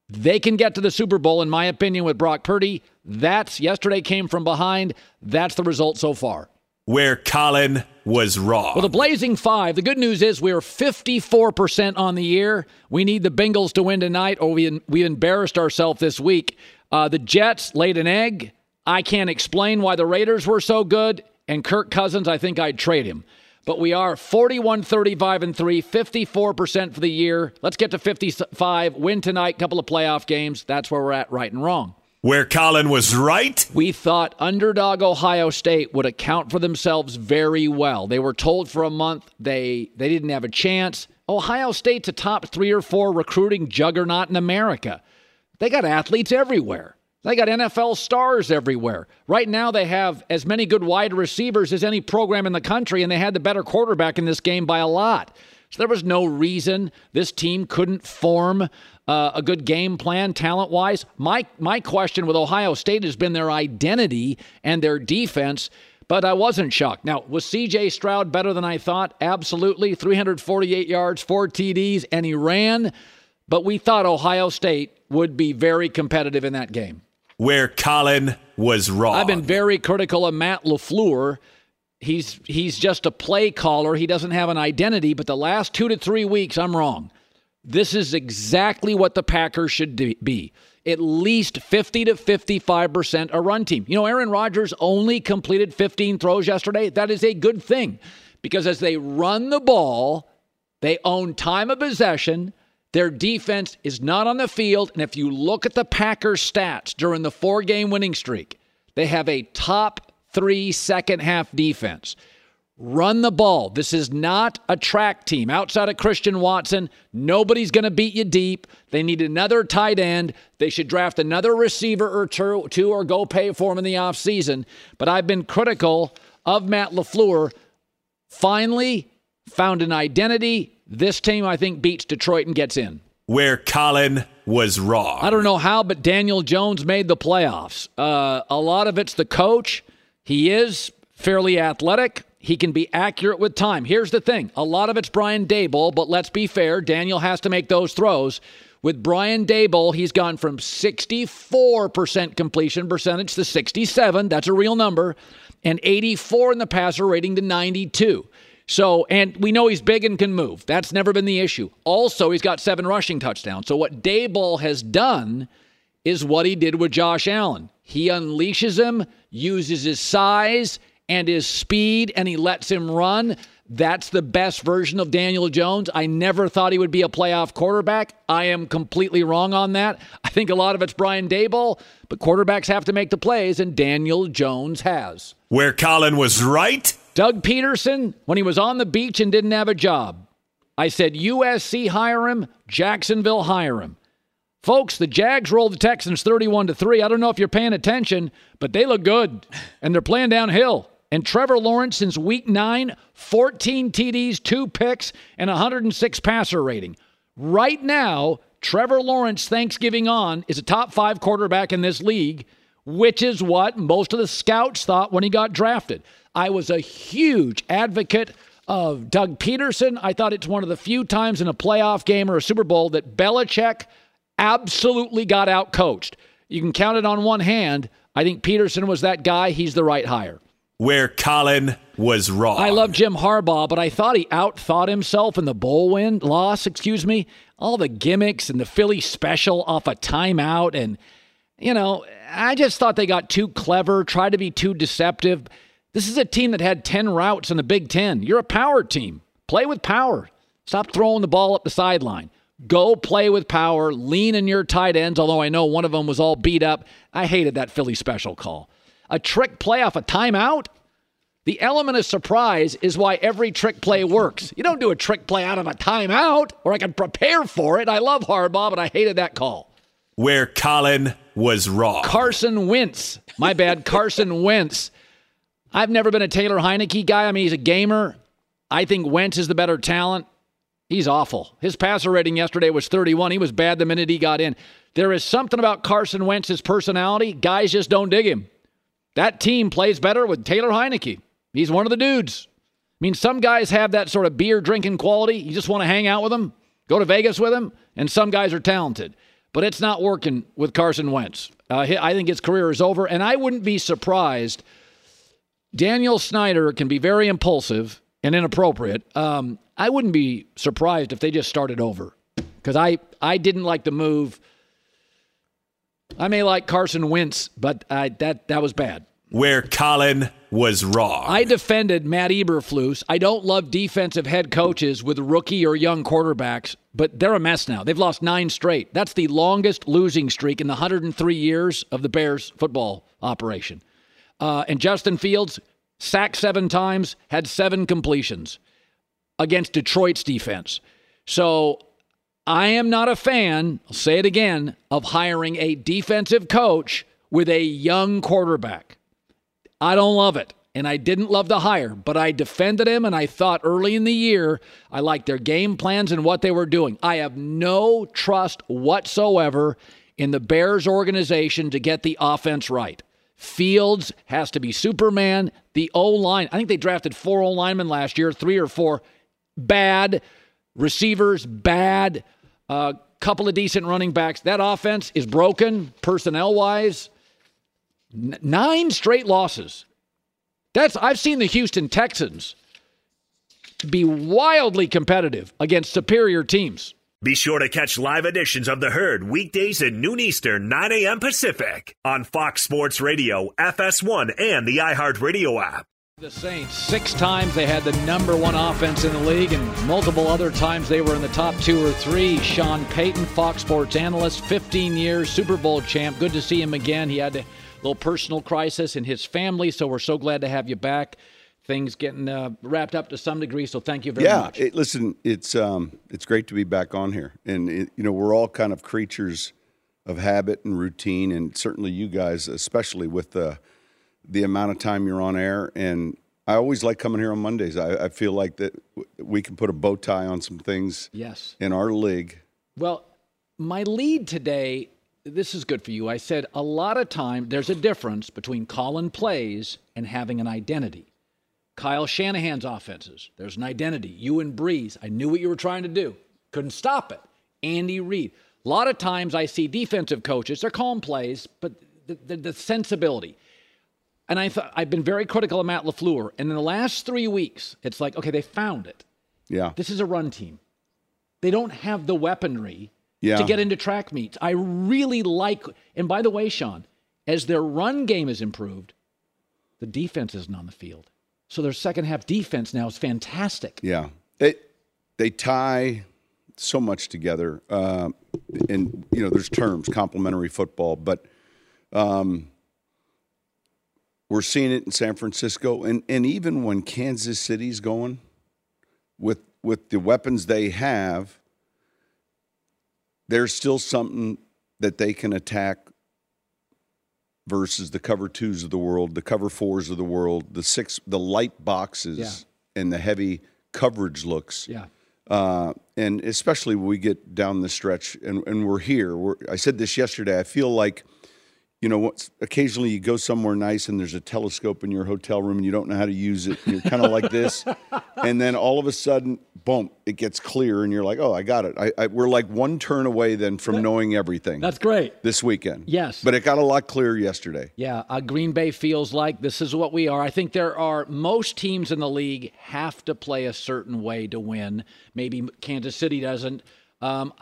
S6: They can get to the Super Bowl, in my opinion, with Brock Purdy. That's yesterday came from behind. That's the result so far.
S7: Where Colin was wrong.
S6: Well, the Blazing Five, the good news is we are 54% on the year. We need the Bengals to win tonight, or we, we embarrassed ourselves this week. Uh, the Jets laid an egg. I can't explain why the Raiders were so good. And Kirk Cousins, I think I'd trade him. But we are 41 35 and 3, 54% for the year. Let's get to 55. Win tonight, couple of playoff games. That's where we're at, right and wrong.
S7: Where Colin was right?
S6: We thought underdog Ohio State would account for themselves very well. They were told for a month they they didn't have a chance. Ohio State's a top 3 or 4 recruiting juggernaut in America. They got athletes everywhere. They got NFL stars everywhere. Right now, they have as many good wide receivers as any program in the country, and they had the better quarterback in this game by a lot. So there was no reason this team couldn't form uh, a good game plan talent wise. My, my question with Ohio State has been their identity and their defense. But I wasn't shocked. Now, was CJ Stroud better than I thought? Absolutely. 348 yards, four TDs, and he ran. But we thought Ohio State would be very competitive in that game
S7: where Colin was wrong.
S6: I've been very critical of Matt LaFleur. He's he's just a play caller. He doesn't have an identity, but the last 2 to 3 weeks I'm wrong. This is exactly what the Packers should be. At least 50 to 55% a run team. You know, Aaron Rodgers only completed 15 throws yesterday. That is a good thing because as they run the ball, they own time of possession their defense is not on the field. And if you look at the Packers' stats during the four game winning streak, they have a top three second half defense. Run the ball. This is not a track team. Outside of Christian Watson, nobody's going to beat you deep. They need another tight end. They should draft another receiver or two, or go pay for him in the offseason. But I've been critical of Matt LaFleur. Finally, found an identity, this team, I think, beats Detroit and gets in.
S7: Where Colin was wrong.
S6: I don't know how, but Daniel Jones made the playoffs. Uh, a lot of it's the coach. He is fairly athletic. He can be accurate with time. Here's the thing a lot of it's Brian Daboll, but let's be fair. Daniel has to make those throws. With Brian Daboll, he's gone from 64% completion percentage to 67. That's a real number. And 84 in the passer rating to 92. So, and we know he's big and can move. That's never been the issue. Also, he's got seven rushing touchdowns. So, what Daboll has done is what he did with Josh Allen. He unleashes him, uses his size and his speed, and he lets him run. That's the best version of Daniel Jones. I never thought he would be a playoff quarterback. I am completely wrong on that. I think a lot of it's Brian Daboll, but quarterbacks have to make the plays, and Daniel Jones has.
S7: Where Colin was right
S6: Doug Pederson, when he was on the beach and didn't have a job, I said USC hire him, Jacksonville hire him. Folks, the Jags rolled the Texans 31 to 3. I don't know if you're paying attention, but they look good and they're playing downhill. And Trevor Lawrence since week 9, 14 TDs, 2 picks and 106 passer rating. Right now, Trevor Lawrence Thanksgiving on is a top 5 quarterback in this league, which is what most of the scouts thought when he got drafted. I was a huge advocate of Doug Pederson. I thought it's one of the few times in a playoff game or a Super Bowl that Belichick absolutely got out coached. You can count it on one hand. I think Pederson was that guy. He's the right hire.
S7: Where Colin was wrong.
S6: I love Jim Harbaugh, but I thought he outthought himself in the bowl win loss, excuse me. All the gimmicks and the Philly special off a timeout and you know, I just thought they got too clever, tried to be too deceptive. This is a team that had 10 routes in the Big 10. You're a power team. Play with power. Stop throwing the ball up the sideline. Go play with power. Lean in your tight ends, although I know one of them was all beat up. I hated that Philly special call. A trick play off a timeout? The element of surprise is why every trick play works. You don't do a trick play out of a timeout, or I can prepare for it. I love Harbaugh, but I hated that call.
S7: Where Colin was wrong.
S6: Carson Wentz. My bad, Carson Wentz. I've never been a Taylor Heinicke guy. I mean, he's a gamer. I think Wentz is the better talent. He's awful. His passer rating yesterday was 31. He was bad the minute he got in. There is something about Carson Wentz's personality. Guys just don't dig him. That team plays better with Taylor Heinicke. He's one of the dudes. I mean, some guys have that sort of beer drinking quality. You just want to hang out with them, go to Vegas with them, and some guys are talented. But it's not working with Carson Wentz. Uh, I think his career is over, and I wouldn't be surprised. Daniel Snyder can be very impulsive and inappropriate. Um, I wouldn't be surprised if they just started over because I, I didn't like the move. I may like Carson Wentz, but I, that that was bad.
S7: Where Colin was wrong.
S6: I defended Matt Eberflus. I don't love defensive head coaches with rookie or young quarterbacks, but they're a mess now. They've lost nine straight. That's the longest losing streak in the 103 years of the Bears football operation. Uh, and Justin Fields sacked seven times, had seven completions against Detroit's defense. So I am not a fan, I'll say it again, of hiring a defensive coach with a young quarterback. I don't love it. And I didn't love the hire, but I defended him and I thought early in the year I liked their game plans and what they were doing. I have no trust whatsoever in the Bears organization to get the offense right. Fields has to be Superman. The O line, I think they drafted four O linemen last year, three or four bad. Receivers, bad. A uh, couple of decent running backs. That offense is broken personnel wise. N- nine straight losses. That's I've seen the Houston Texans be wildly competitive against superior teams.
S7: Be sure to catch live editions of The Herd weekdays at noon Eastern, 9 a.m. Pacific on Fox Sports Radio, FS1, and the iHeartRadio app.
S6: The Saints, six times they had the number one offense in the league, and multiple other times they were in the top two or three. Sean Payton, Fox Sports analyst, 15 years, Super Bowl champ. Good to see him again. He had a little personal crisis in his family, so we're so glad to have you back things getting uh, wrapped up to some degree. So thank you very
S13: yeah,
S6: much.
S13: Yeah, listen, it's um, it's great to be back on here, and it, you know we're all kind of creatures of habit and routine, and certainly you guys, especially with the the amount of time you're on air. And I always like coming here on Mondays. I, I feel like that we can put a bow tie on some things.
S6: Yes.
S13: In our league.
S6: Well, my lead today. This is good for you. I said a lot of time there's a difference between calling plays and having an identity. Kyle Shanahan's offenses. There's an identity. You and Brees, I knew what you were trying to do. Couldn't stop it. Andy Reid. A lot of times I see defensive coaches, they're calling plays, but the, the, the sensibility. And I thought I've been very critical of Matt LaFleur. And in the last three weeks, it's like, okay, they found it.
S13: Yeah.
S6: This is a run team. They don't have the weaponry
S13: yeah.
S6: to get into track meets. I really like, and by the way, Sean, as their run game has improved, the defense isn't on the field. So their second half defense now is fantastic.
S13: Yeah, they they tie so much together, uh, and you know there's terms complementary football, but um, we're seeing it in San Francisco, and and even when Kansas City's going with with the weapons they have, there's still something that they can attack versus the cover twos of the world, the cover fours of the world, the six, the light boxes,
S6: yeah.
S13: and the heavy coverage looks.
S6: Yeah.
S13: Uh, and especially when we get down the stretch and, and we're here. We're, I said this yesterday. I feel like, you know, occasionally you go somewhere nice and there's a telescope in your hotel room and you don't know how to use it. You're kind of like this. And then all of a sudden, boom, it gets clear, and you're like, oh, I got it. I, I, we're like one turn away then from knowing everything.
S6: That's great.
S13: This weekend.
S6: Yes.
S13: But it got a lot clearer yesterday.
S6: Yeah, uh, Green Bay feels like this is what we are. I think there are most teams in the league have to play a certain way to win. Maybe Kansas City doesn't. Um,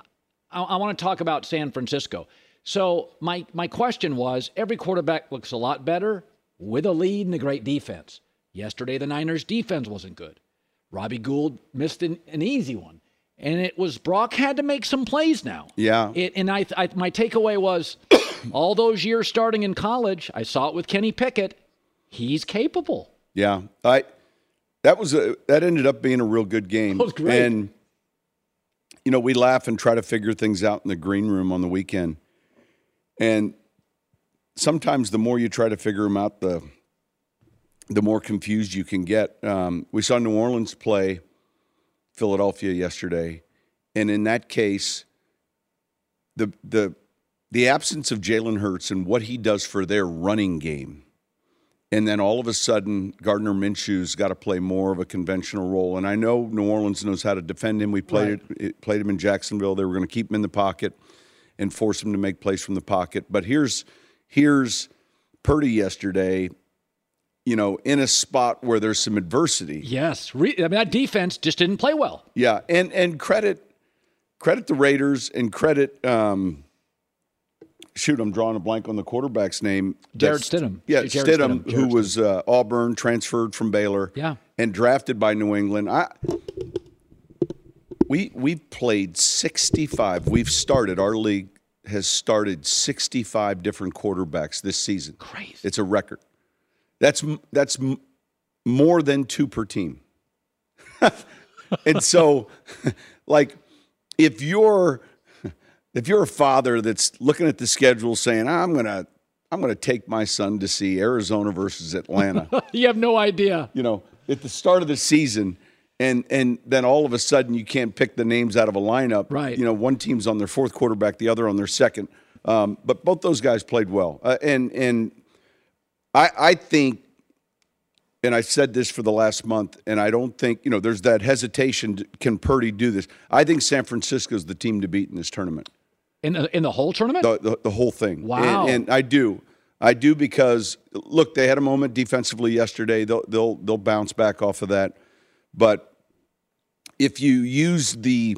S6: I, I want to talk about San Francisco. So my my question was: every quarterback looks a lot better with a lead and a great defense. Yesterday, the Niners' defense wasn't good. Robbie Gould missed an, an easy one, and it was Brock had to make some plays now.
S13: Yeah.
S6: It, and I, I my takeaway was all those years starting in college. I saw it with Kenny Pickett. He's capable.
S13: Yeah, I that was a that ended up being a real good game.
S6: That was great.
S13: And you know, we laugh and try to figure things out in the green room on the weekend. And sometimes the more you try to figure them out, the the more confused you can get. Um, we saw New Orleans play Philadelphia yesterday, and in that case, the the the absence of Jalen Hurts and what he does for their running game, and then all of a sudden Gardner Minshew's got to play more of a conventional role. And I know New Orleans knows how to defend him. We played it, played him in Jacksonville. They were going to keep him in the pocket and force him to make plays from the pocket. But here's here's Purdy yesterday you know, in a spot where there's some adversity.
S6: Yes, Re- I mean that defense just didn't play well.
S13: Yeah, and and credit credit the Raiders and credit. Um, shoot, I'm drawing a blank on the quarterback's name.
S6: Jarrett
S13: That's-
S6: Stidham.
S13: Yeah,
S6: Jarrett
S13: Stidham,
S6: Stidham.
S13: who
S6: Jarrett
S13: was uh, Auburn, transferred from Baylor.
S6: Yeah.
S13: and drafted by New England. I. We we've played 65. We've started our league has started 65 different quarterbacks this season.
S6: Crazy.
S13: It's a record. That's that's m- more than two per team. and so, like, if you're if you're a father that's looking at the schedule saying, "I'm gonna I'm gonna take my son to see Arizona versus Atlanta,"
S6: you have no idea.
S13: you know, at the start of the season. And, and then all of a sudden you can't pick the names out of a lineup.
S6: Right.
S13: You know, one team's on their fourth quarterback, the other on their second. Um, but both those guys played well. Uh, and and I, I think, and I said this for the last month, and I don't think, you know, there's that hesitation. to- Can Purdy do this? I think San Francisco's the team to beat in this tournament,
S6: In the, in the whole tournament?
S13: the, the, the whole thing.
S6: Wow.
S13: And, and I do. I do because, look, they had a moment defensively yesterday. They'll, they'll, they'll bounce back off of that. But if you use the,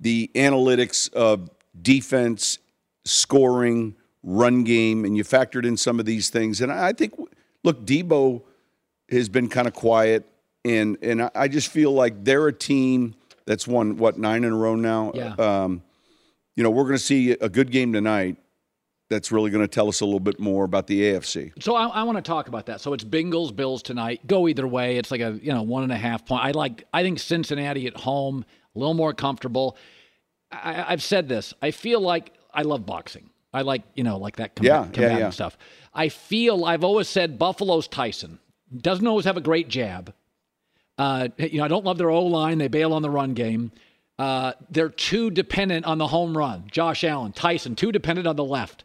S13: the analytics of defense, scoring, run game, and you factored in some of these things, and I think, look, Deebo has been kind of quiet, and and I- I just feel like they're a team that's won what nine in a row now.
S6: Yeah.
S13: Um, you know, we're going to see a good game tonight. That's really going to tell us a little bit more about the AFC.
S6: So I, I want to talk about that. So it's Bengals Bills tonight. Go either way. It's like a you know one and a half point. I like. I think Cincinnati at home a little more comfortable. I, I've said this. I feel like I love boxing. I like you know like that com-
S13: Yeah, yeah, yeah.
S6: stuff. I feel I've always said Buffalo's Tyson doesn't always have a great jab. Uh, you know I don't love their O line. They bail on the run game. Uh, they're too dependent on the home run. Josh Allen, Tyson, too dependent on the left.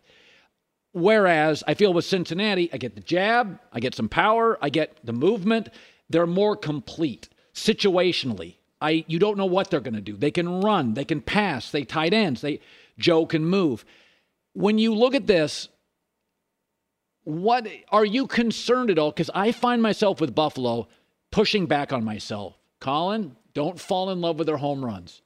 S6: Whereas I feel with Cincinnati, I get the jab, I get some power, I get the movement. They're more complete situationally. I you don't know what they're going to do. They can run, they can pass, they tight ends, they Joe can move. When you look at this, what are you concerned at all? Because I find myself with Buffalo pushing back on myself. Colin, don't fall in love with their home runs.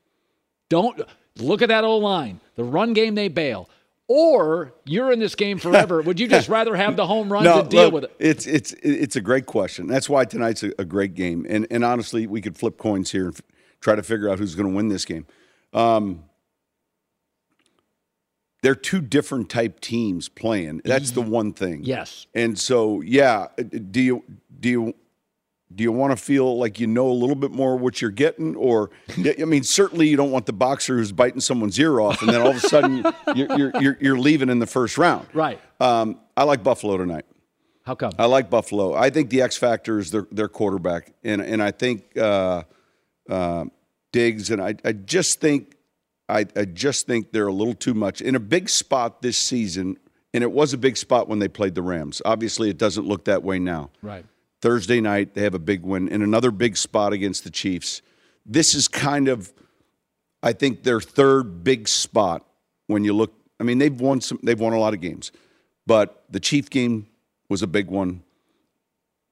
S6: Don't look at that old line. The run game they bail. Or you're in this game forever. Would you just rather have the home runs to deal
S13: look,
S6: with it?
S13: It's it's it's a great question. That's why tonight's a, a great game. And and honestly, we could flip coins here and f- try to figure out who's going to win this game. Um, they're two different type teams playing. That's the one thing.
S6: Yes.
S13: And so, yeah, uh, do you do you do you want to feel like you know a little bit more what you're getting, or I mean, certainly you don't want the boxer who's biting someone's ear off, and then all of a sudden you're you're, you're, you're leaving in the first round.
S6: Right.
S13: Um, I like Buffalo tonight.
S6: How come?
S13: I like Buffalo. I think the X factor is their their quarterback, and and I think uh, uh, Diggs, and I I just think I I just think they're a little too much in a big spot this season, and it was a big spot when they played the Rams. Obviously, it doesn't look that way now.
S6: Right.
S13: Thursday night they have a big win in another big spot against the Chiefs. this is kind of, I think, their third big spot when you look. I mean, they've won some. They've won a lot of games, but the Chief game was a big one.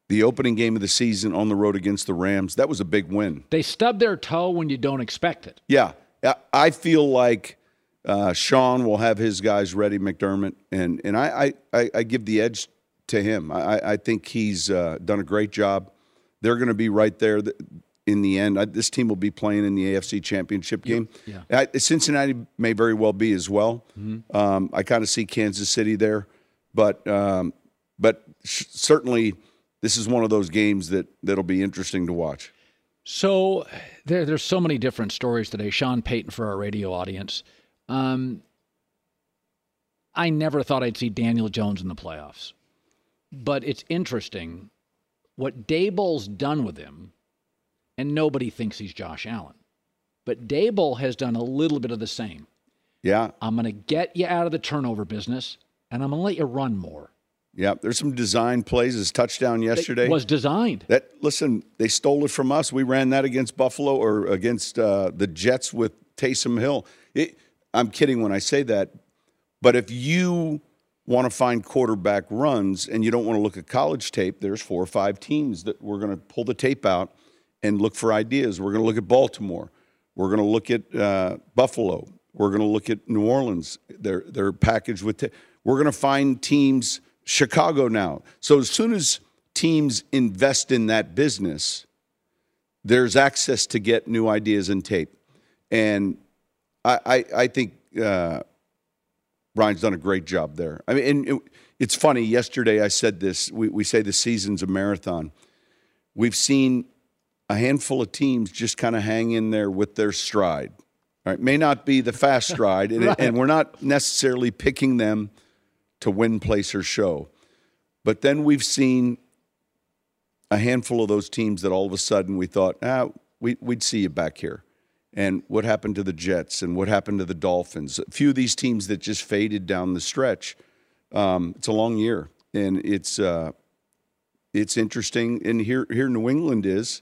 S13: The opening game of the season on the road against the Rams, that was a big win.
S6: They stub their toe when you don't expect it.
S13: Yeah, I- I feel like uh, Sean will have his guys ready, McDermott, and and I I, I- I give the edge to him. I, I- think he's uh, done a great job. They're going to be right there in the end. I, this team will be playing in the AFC Championship game.
S6: yeah.
S13: I, Cincinnati may very well be as well.
S6: Mhm.
S13: Um, I kind of see Kansas City there, but um, but sh- certainly this is one of those games that that'll be interesting to watch.
S6: So there, there's so many different stories today. Sean Payton for our radio audience. Um, I never thought I'd see Daniel Jones in the playoffs, but it's interesting what Daboll's done with him, and nobody thinks he's Josh Allen, but Dayball has done a little bit of the same.
S13: Yeah,
S6: I'm going to get you out of the turnover business, and I'm going to let you run more.
S13: yeah. There's some design plays. His touchdown yesterday
S6: was designed.
S13: That listen, they stole it from us. We ran that against Buffalo or against uh, the Jets with Taysom Hill. It, I'm kidding when I say that, but if you want to find quarterback runs and you don't want to look at college tape, there's four or five teams that we're going to pull the tape out and look for ideas. We're going to look at Baltimore. We're going to look at uh, Buffalo. We're going to look at New Orleans. They're they're packaged with. ta- we're going to find teams. Chicago now. So as soon as teams invest in that business, there's access to get new ideas and tape. And I, I, I think uh, Ryan's done a great job there. I mean, and it, it's funny. Yesterday I said this. We, we say the season's a marathon. We've seen a handful of teams just kind of hang in there with their stride. All right, may not be the fast stride, and,
S14: Right.
S13: and we're not necessarily picking them to win, place, or show. But then we've seen a handful of those teams that all of a sudden we thought, ah, we, we'd see you back here. And what happened to the Jets and what happened to the Dolphins? A few of these teams that just faded down the stretch. Um, it's a long year, and it's uh, it's interesting. And here here New England is,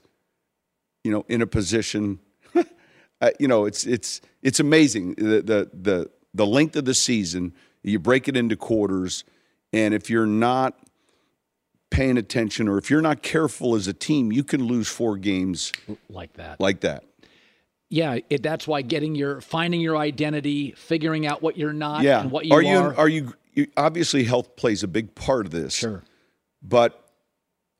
S13: you know, in a position. uh, you know, it's it's it's amazing the, the the the length of the season. You break it into quarters, and if you're not paying attention or if you're not careful as a team, you can lose four games
S6: like that.
S13: Like that.
S6: Yeah, it, that's why getting your finding your identity, figuring out what you're not
S13: yeah.
S6: and what you
S13: are
S6: are.
S13: you are you, you obviously health plays a big part of this.
S6: Sure.
S13: But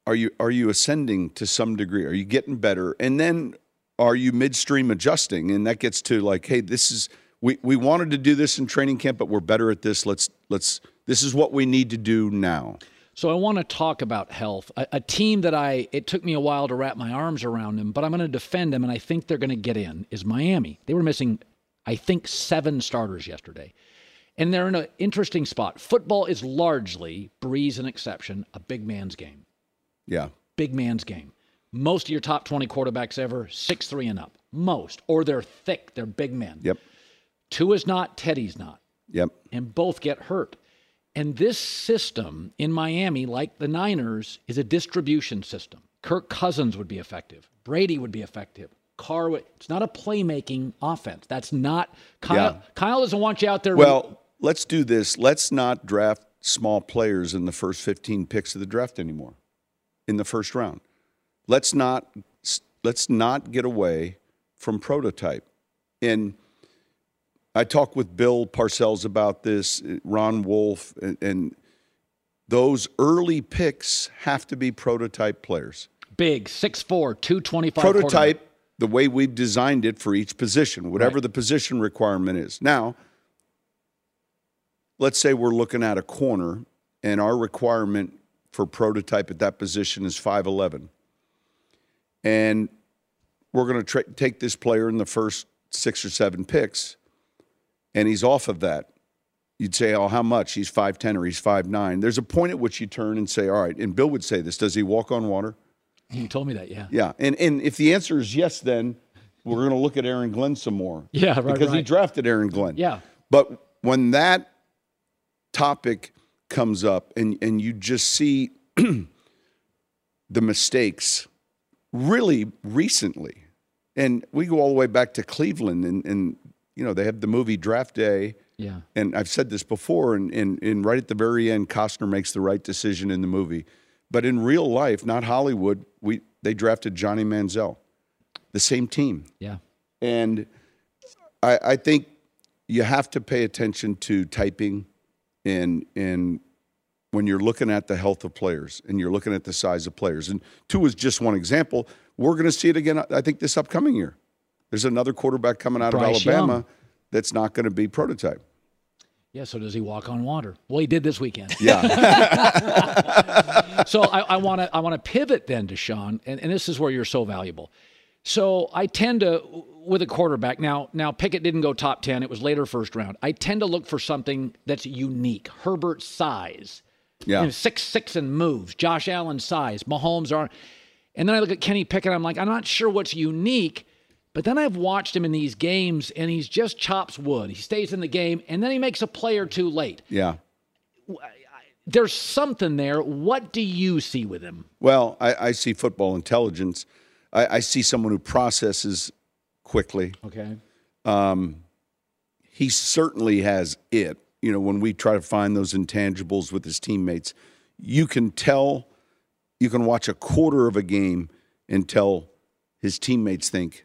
S13: are you are you ascending to some degree? Are you getting better? And then are you midstream adjusting? And that gets to like, hey, this is we, we wanted to do this in training camp, but we're better at this. Let's let's this is what we need to do now.
S6: So I want to talk about health. A, a team that I it took me a while to wrap my arms around them, but I'm going to defend them, and I think they're going to get in. Is Miami? They were missing, I think, seven starters yesterday, and they're in an interesting spot. Football is largely, Brees an exception, a big man's game.
S13: Yeah.
S6: Big man's game. Most of your top 20 quarterbacks ever, six three and up. Most, or they're thick. They're big men.
S13: Yep.
S6: Tua is not. Teddy's not
S13: Yep.
S6: and both get hurt. And this system in Miami, like the Niners, is a distribution system. Kirk Cousins would be effective. Brady would be effective. Carr would, it's not a playmaking offense. That's not Kyle.
S13: Yeah.
S6: Kyle doesn't want you out there.
S13: Well, let's do this. Let's not draft small players in the first 15 picks of the draft anymore. In the first round. Let's not let's not get away from prototype. And I talked with Bill Parcells about this, Ron Wolf, and, and those early picks have to be prototype players.
S6: big 6'4", 225
S13: Prototype the way we've designed it for each position, whatever the position requirement is. Now, let's say we're looking at a corner and our requirement for prototype at that position is 5'11. And we're going to tra- take this player in the first six or seven picks, and he's off of that. You'd say, oh, how much? He's 5'10 or he's five 5'9. There's a point at which you turn and say, all right, and Bill would say this does he walk on water?
S6: He told me that, yeah.
S13: Yeah. And, and if the answer is yes, then we're going to look at Aaron Glenn some more.
S6: Yeah, right,
S13: Because he drafted Aaron Glenn.
S6: Yeah.
S13: But when that topic comes up and, and you just see the mistakes really recently, And we go all the way back to Cleveland, and, and you know they have the movie Draft Day.
S6: Yeah.
S13: And I've said this before, and, and, and right at the very end, Costner makes the right decision in the movie. But in real life, not Hollywood, we they drafted Johnny Manziel, the same team.
S6: Yeah.
S13: And I, I think you have to pay attention to typing and and when you're looking at the health of players and you're looking at the size of players. And Tua is just one example. We're going to see it again, I think, this upcoming year. There's another quarterback coming out
S6: Bryce
S13: of Alabama
S6: Young.
S13: that's not going to be prototype.
S6: Yeah, so does he walk on water? Well, he did this weekend.
S13: Yeah.
S6: so I want to I want to pivot then to Sean, and, and this is where you're so valuable. So I tend to with a quarterback now. Now Pickett didn't go top ten; it was later first round. I tend to look for something that's unique. Herbert's size,
S13: Yeah.
S6: you know, six six and moves. Josh Allen's size. Mahomes are, and then I look at Kenny Pickett. I'm like, I'm not sure what's unique. But then I've watched him in these games, and he's just chops wood. He stays in the game, and then he makes a play or two late.
S13: Yeah.
S6: There's something there. What do you see with him?
S13: Well, I, I see football intelligence. I, I see someone who processes quickly.
S6: Okay.
S13: Um, he certainly has it. You know, when we try to find those intangibles with his teammates, you can tell, you can watch a quarter of a game and tell his teammates think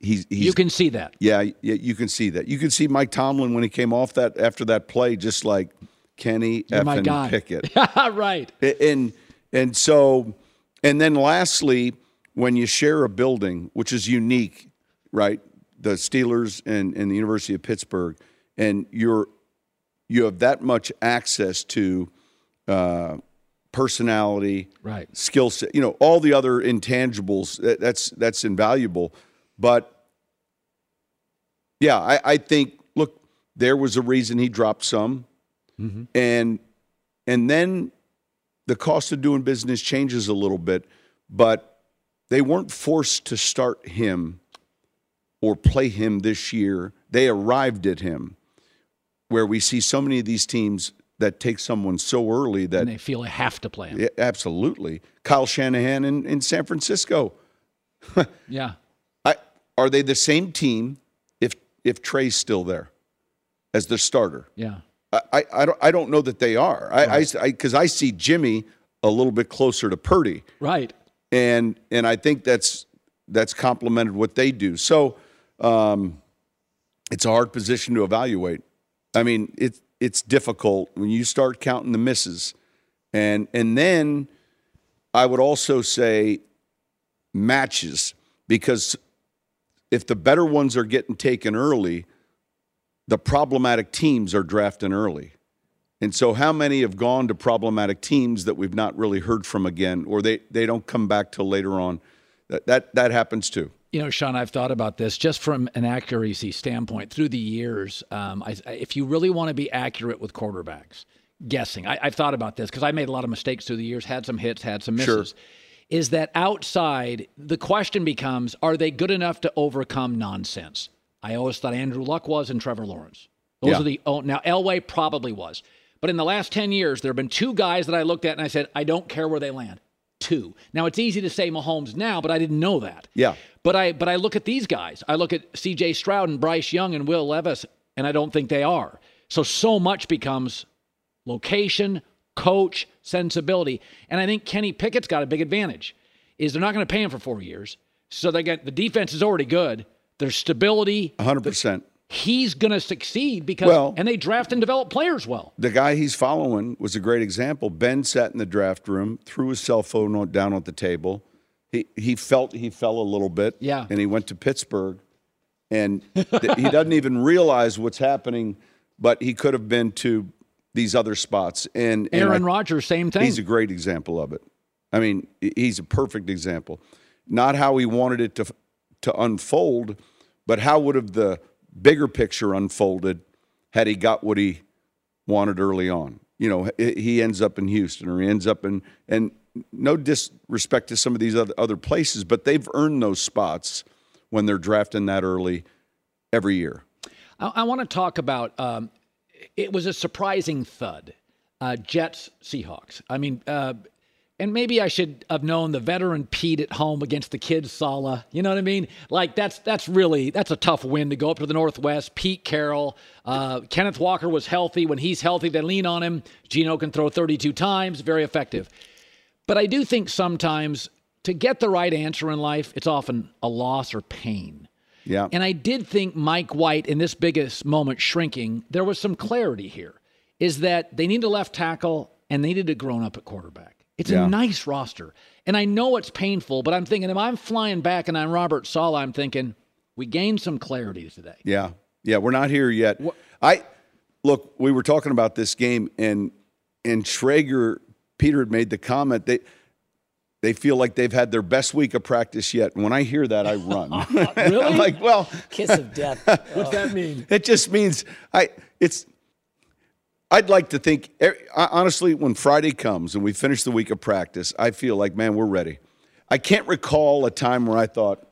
S13: he's. he's
S6: You can see that.
S13: Yeah, yeah, you can see that. You can see Mike Tomlin when he came off that after that play, just like Kenny
S6: You're
S13: effing. Pickett.
S6: right.
S13: And and so and then lastly, when you share a building, which is unique, right? The Steelers and, and the University of Pittsburgh, and you're you have that much access to uh, personality,
S6: Right.
S13: skill set, you know, all the other intangibles. that- That's that's invaluable. But yeah, I, I think look, there was a reason he dropped some. Mm-hmm. And and then the cost of doing business changes a little bit but they weren't forced to start him or play him this year. They arrived at him where we see so many of these teams that take someone so early that
S6: And they feel they have to play him.
S13: Yeah, absolutely. Kyle shanahan in, in san francisco.
S6: Yeah.
S13: I, are they the same team if if trey's still there as the starter
S6: Yeah.
S13: I, I, I don't I don't know that they are. I because I, because I see Jimmy a little bit closer to Purdy,
S6: Right.
S13: and and I think that's that's complemented what they do. So um, it's a hard position to evaluate. I mean, it's it's difficult when you start counting the misses, and and then I would also say matches because if the better ones are getting taken early, the problematic teams are drafting early. And so, how many have gone to problematic teams that we've not really heard from again, or they, they don't come back till later on? That, that, that happens too.
S6: You know, Sean, I've thought about this just from an accuracy standpoint through the years. Um, I, if you really want to be accurate with quarterbacks, guessing, I, I've thought about this because I made a lot of mistakes through the years, had some hits, had some misses. Sure. Is that outside, the question becomes are they good enough to overcome nonsense? I always thought Andrew Luck was and Trevor Lawrence. Those
S13: Yeah.
S6: are the, oh, now Elway probably was. But in the last 10 years, there have been two guys that I looked at and I said, I don't care where they land. Two. Now, it's easy to say Mahomes now, but I didn't know that.
S13: Yeah.
S6: But I but I look at these guys. I look at C.J. Stroud and Bryce Young and Will Levis, and I don't think they are. So so much becomes location, coach, sensibility, and I think Kenny Pickett's got a big advantage. Is they're not going to pay him for four years, so they get the defense is already good. There's stability.
S13: 100%.
S6: He's going to succeed because
S13: Well-
S6: and they draft and develop players well.
S13: The guy he's following was a great example. Ben sat in the draft room, threw his cell phone down on the table. He, he felt he fell a little bit.
S6: Yeah.
S13: And he went to Pittsburgh. And th- he doesn't even realize what's happening, but he could have been to these other spots. And, and
S6: Aaron Rodgers, same thing.
S13: He's a great example of it. I mean, he's a perfect example. Not how he wanted it to to unfold, but how would have the bigger picture unfolded had he got what he wanted early on. You know, he he ends up in Houston or he ends up in and no disrespect to some of these other other places, but they've earned those spots when they're drafting that early every year.
S6: I, I want to talk about. Um, it was a surprising thud. Uh, Jets Seahawks. I mean, uh, and maybe I should have known the veteran Pete at home against the kid Saleh. You know what I mean? Like that's that's really that's a tough win to go up to the Northwest. Pete Carroll, uh, Kenneth Walker was healthy. When he's healthy, they lean on him. Gino can throw 32 times, very effective. But I do think sometimes to get the right answer in life, it's often a loss or pain.
S13: Yeah.
S6: And I did think Mike White in this biggest moment shrinking, there was some clarity here. Is that they need a left tackle and they needed a grown up at quarterback. It's
S13: Yeah.
S6: a nice roster. And I know it's painful, but I'm thinking if I'm flying back and I'm Robert Saleh, I'm thinking we gained some clarity today.
S13: Yeah. Yeah, we're not here yet. I look, we were talking about this game and and Traeger Peter had made the comment they they feel like they've had their best week of practice yet. And when I hear that, I run.
S6: Really?
S13: I'm like, well,
S8: Kiss of death.
S6: What's that mean?
S13: it just means I it's I'd like to think honestly when Friday comes and we finish the week of practice, I feel like man, we're ready. I can't recall a time where I thought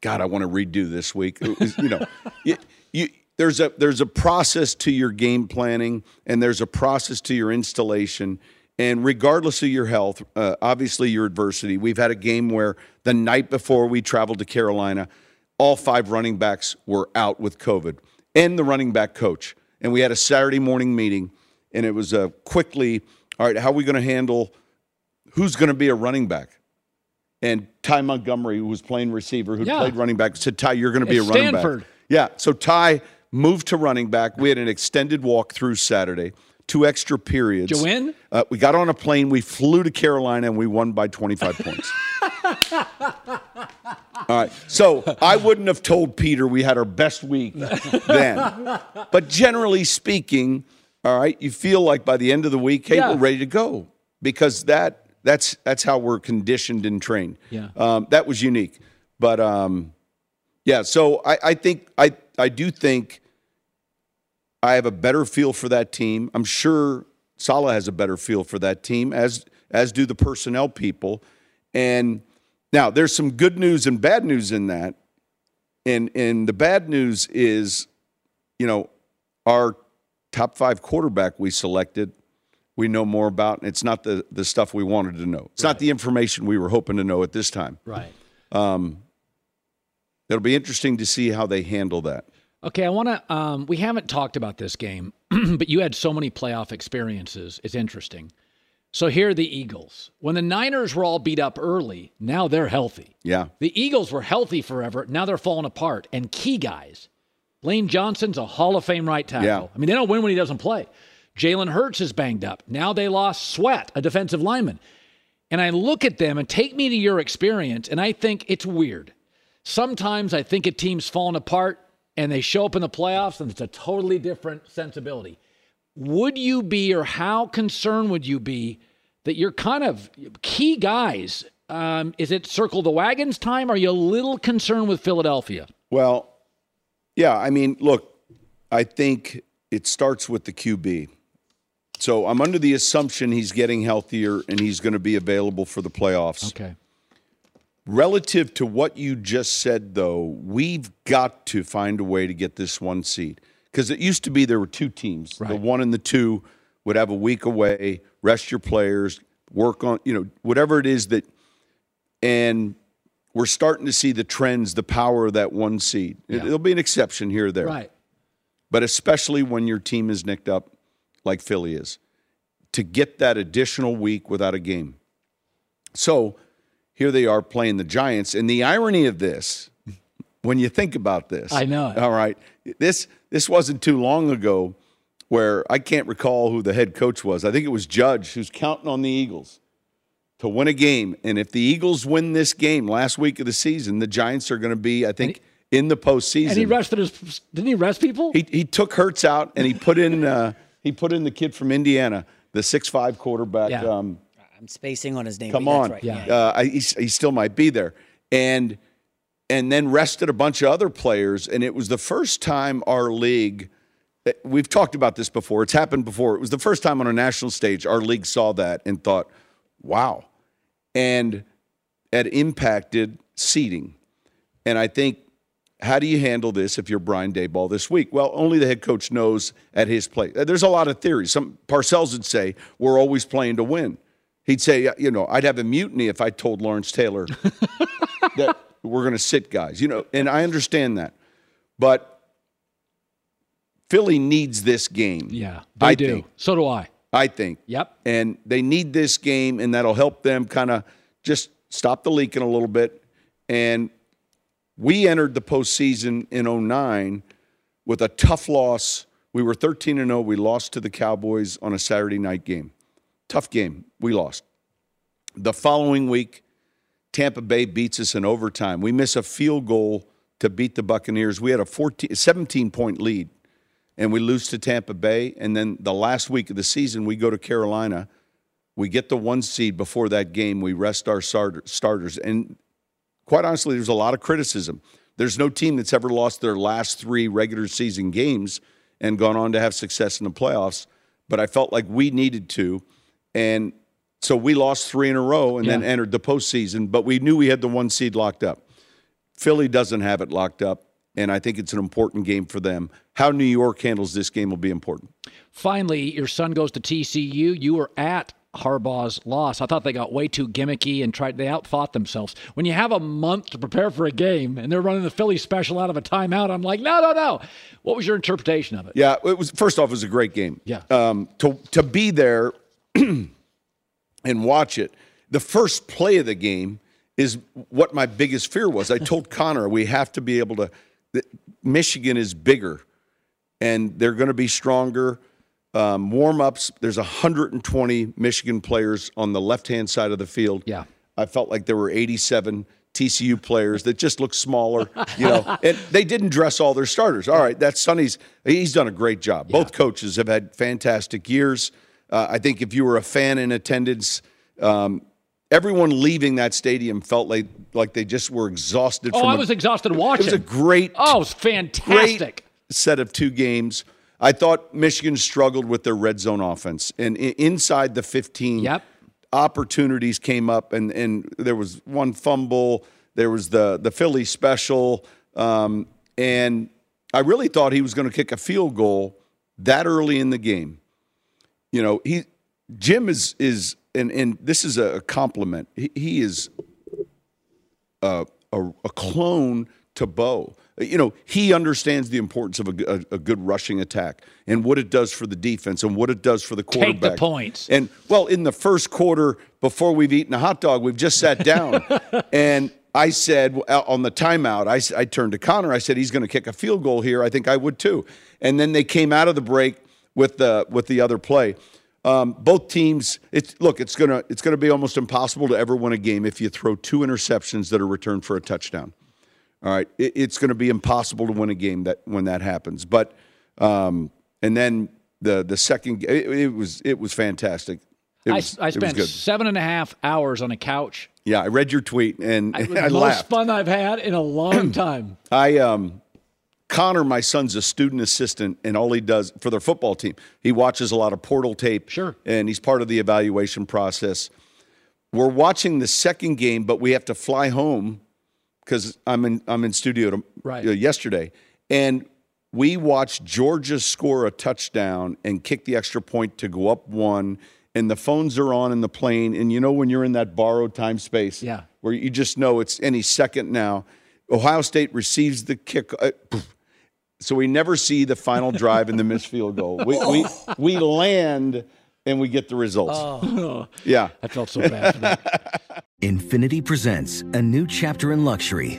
S13: God, I want to redo this week. You know, you, you, there's a there's a process to your game planning, and there's a process to your installation. And regardless of your health, uh, obviously your adversity. We've had a game where the night before we traveled to Carolina, all five running backs were out with COVID, and the running back coach. And we had a Saturday morning meeting, and it was a quickly, all right, how are we going to handle who's going to be a running back? And Ty Montgomery, who was playing receiver, who
S6: Yeah.
S13: played running back, said, Ty, you're going to be a running
S6: Stanford.
S13: back. Yeah. So Ty moved to running back. We had an extended walk through Saturday, two extra periods.
S6: You win?
S13: Uh, we got on a plane. We flew to Carolina, and we won by 25 points. All right. So I wouldn't have told Peter we had our best week then. But generally speaking, all right, you feel like by the end of the week, hey,
S6: Yeah.
S13: we're ready to go because that that's that's how we're conditioned and trained.
S6: Yeah.
S13: Um, that was unique. But um, yeah, so I, I think I I do think I have a better feel for that team. I'm sure Saleh has a better feel for that team, as as do the personnel people. And now there's some good news and bad news in that. And and the bad news is, you know, our top five quarterback we selected, we know more about, and it's not the the stuff we wanted to know. It's not the information we were hoping to know at this time.
S6: Right.
S13: Um, it'll be interesting to see how they handle that.
S6: Okay, I want to. Um, we haven't talked about this game, but you had so many playoff experiences. It's interesting. So here are the Eagles. When the Niners were all beat up early, now they're healthy.
S13: Yeah.
S6: The Eagles were healthy forever. Now they're falling apart. And key guys, Lane Johnson's a Hall of Fame right tackle.
S13: Yeah.
S6: I mean, they don't win when he doesn't play. Jalen Hurts is banged up. Now they lost Sweat, a defensive lineman. And I look at them and take me to your experience, and I think it's weird. Sometimes I think a team's falling apart and they show up in the playoffs and it's a totally different sensibility. Would you be, or how concerned would you be that you're kind of key guys? Um, is it circle the wagons time? Are you a little concerned with Philadelphia?
S13: Well, yeah, I mean, look, I think it starts with the QB. So I'm under the assumption he's getting healthier and he's going to be available for the playoffs.
S6: Okay.
S13: Relative to what you just said, though, we've got to find a way to get this one seed. Because it used to be there were two teams. The one and the two would have a week away, rest your players, work on, you know, whatever it is that, and we're starting to see the trends, the power of that one seed. It, will be an exception here or there.
S6: Right.
S13: But especially when your team is nicked up like Philly is, to get that additional week without a game. So here they are playing the Giants. And the irony of this, when you think about this,
S6: I know it.
S13: All right. This this wasn't too long ago where I can't recall who the head coach was. I think it was Judge who's counting on the Eagles to win a game. And if the Eagles win this game last week of the season, the Giants are going to be, I think, in the postseason.
S6: And he rested his. Didn't he rest people?
S13: He he took Hurts out and he put in uh, he put in the kid from Indiana, the six five quarterback.
S8: Yeah.
S13: Um,
S8: I'm spacing on his name.
S13: come on,
S8: right.
S13: uh, I, he, he still might be there, and and then rested a bunch of other players, and it was the first time our league. eh, We've talked about this before. It's happened before. It was the first time on a national stage our league saw that and thought, "Wow," and it impacted seating. And I think, how do you handle this if you're Brian Daboll this week? Well, only the head coach knows at his place. There's a lot of theories. Some Parcells would say we're always playing to win. He'd say, you know, I'd have a mutiny if I told Lawrence Taylor that we're going to sit guys, you know, and I understand that. But Philly needs this game.
S6: Yeah, they
S13: I
S6: do.
S13: think.
S6: So do I.
S13: I think.
S6: Yep.
S13: And they need this game, and that'll help them kind of just stop the leaking a little bit. And we entered the postseason in 09 with a tough loss. We were 13 and 0. We lost to the Cowboys on a Saturday night game. Tough game. We lost. The following week, Tampa Bay beats us in overtime. We miss a field goal to beat the Buccaneers. We had a 14, 17 point lead, and we lose to Tampa Bay. And then the last week of the season, we go to Carolina. We get the one seed before that game. We rest our starters. And quite honestly, there's a lot of criticism. There's no team that's ever lost their last three regular season games and gone on to have success in the playoffs. But I felt like we needed to. And so we lost three in a row and then entered the postseason, but we knew we had the one seed locked up. Philly doesn't have it locked up, and I think it's an important game for them. How New York handles this game will be important.
S6: Finally, your son goes to TCU. You were at Harbaugh's loss. I thought they got way too gimmicky and tried they outthought themselves. When you have a month to prepare for a game and they're running the Philly special out of a timeout, I'm like, no, no, no. What was your interpretation of it?
S13: Yeah, it was first off, it was a great game.
S6: Yeah.
S13: Um, to to be there and watch it. The first play of the game is what my biggest fear was. I told Connor we have to be able to. Michigan is bigger, and they're going to be stronger. Um, warm ups. There's 120 Michigan players on the left hand side of the field.
S6: Yeah.
S13: I felt like there were 87 TCU players that just looked smaller, you know, and they didn't dress all their starters. All right, that's Sonny's. He's done a great job. Both coaches have had fantastic years. Uh, I think if you were a fan in attendance, um, everyone leaving that stadium felt like like they just were exhausted.
S6: Oh,
S13: from
S6: I
S13: a-
S6: was exhausted watching.
S13: It was a great,
S6: Oh, it was fantastic.
S13: set of two games. I thought Michigan struggled with their red zone offense, and inside the 15,
S6: Yep.
S13: opportunities came up, and and there was one fumble. There was the the Philly special, um, and I really thought he was going to kick a field goal that early in the game. You know, he Jim is is and and this is a compliment. He, he is a, a, a clone to Bo. You know, he understands the importance of a a good rushing attack and what it does for the defense and what it does for the quarterback.
S6: Take the points.
S13: And well, in the first quarter, before we've eaten a hot dog, we've just sat down, and I said on the timeout, I, I turned to Connor. I said he's going to kick a field goal here. I think I would too. And then they came out of the break with the with the other play. Um, both teams, it's look, it's gonna it's gonna be almost impossible to ever win a game if you throw two interceptions that are returned for a touchdown. All right, it, it's going to be impossible to win a game that when that happens. But um, and then the the second, it, it was it was fantastic. It
S6: I,
S13: was,
S6: I
S13: was
S6: spent seven and a half hours on a couch.
S13: Yeah, I read your tweet and I
S6: the most
S13: laughed.
S6: fun I've had in a long time.
S13: I um Connor, my son's a student assistant, and all he does for their football team, he watches a lot of portal tape.
S6: Sure.
S13: And he's part of the evaluation process. We're watching the second game, but we have to fly home because I'm in I'm in studio to,
S6: Right.
S13: uh, yesterday, and we watched Georgia score a touchdown and kick the extra point to go up one. And the phones are on in the plane, and you know when you're in that borrowed time space,
S6: Yeah.
S13: where you just know it's any second now. Ohio State receives the kick. Uh, so we never see the final drive and the missed field goal. We, we, oh. we land and we get the results.
S6: Oh,
S13: Yeah.
S6: I felt so bad for that.
S14: Infiniti presents a new chapter in luxury,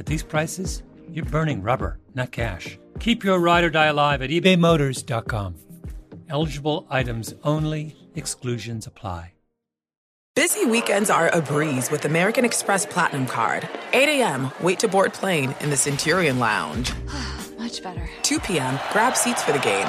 S15: at these prices, you're burning rubber, not cash. Keep your ride or die alive at ebaymotors.com. Eligible items only, exclusions apply.
S16: Busy weekends are a breeze with American Express Platinum Card. 8 a.m., wait to board plane in the Centurion Lounge.
S2: Much better.
S16: 2 p.m., grab seats for the game.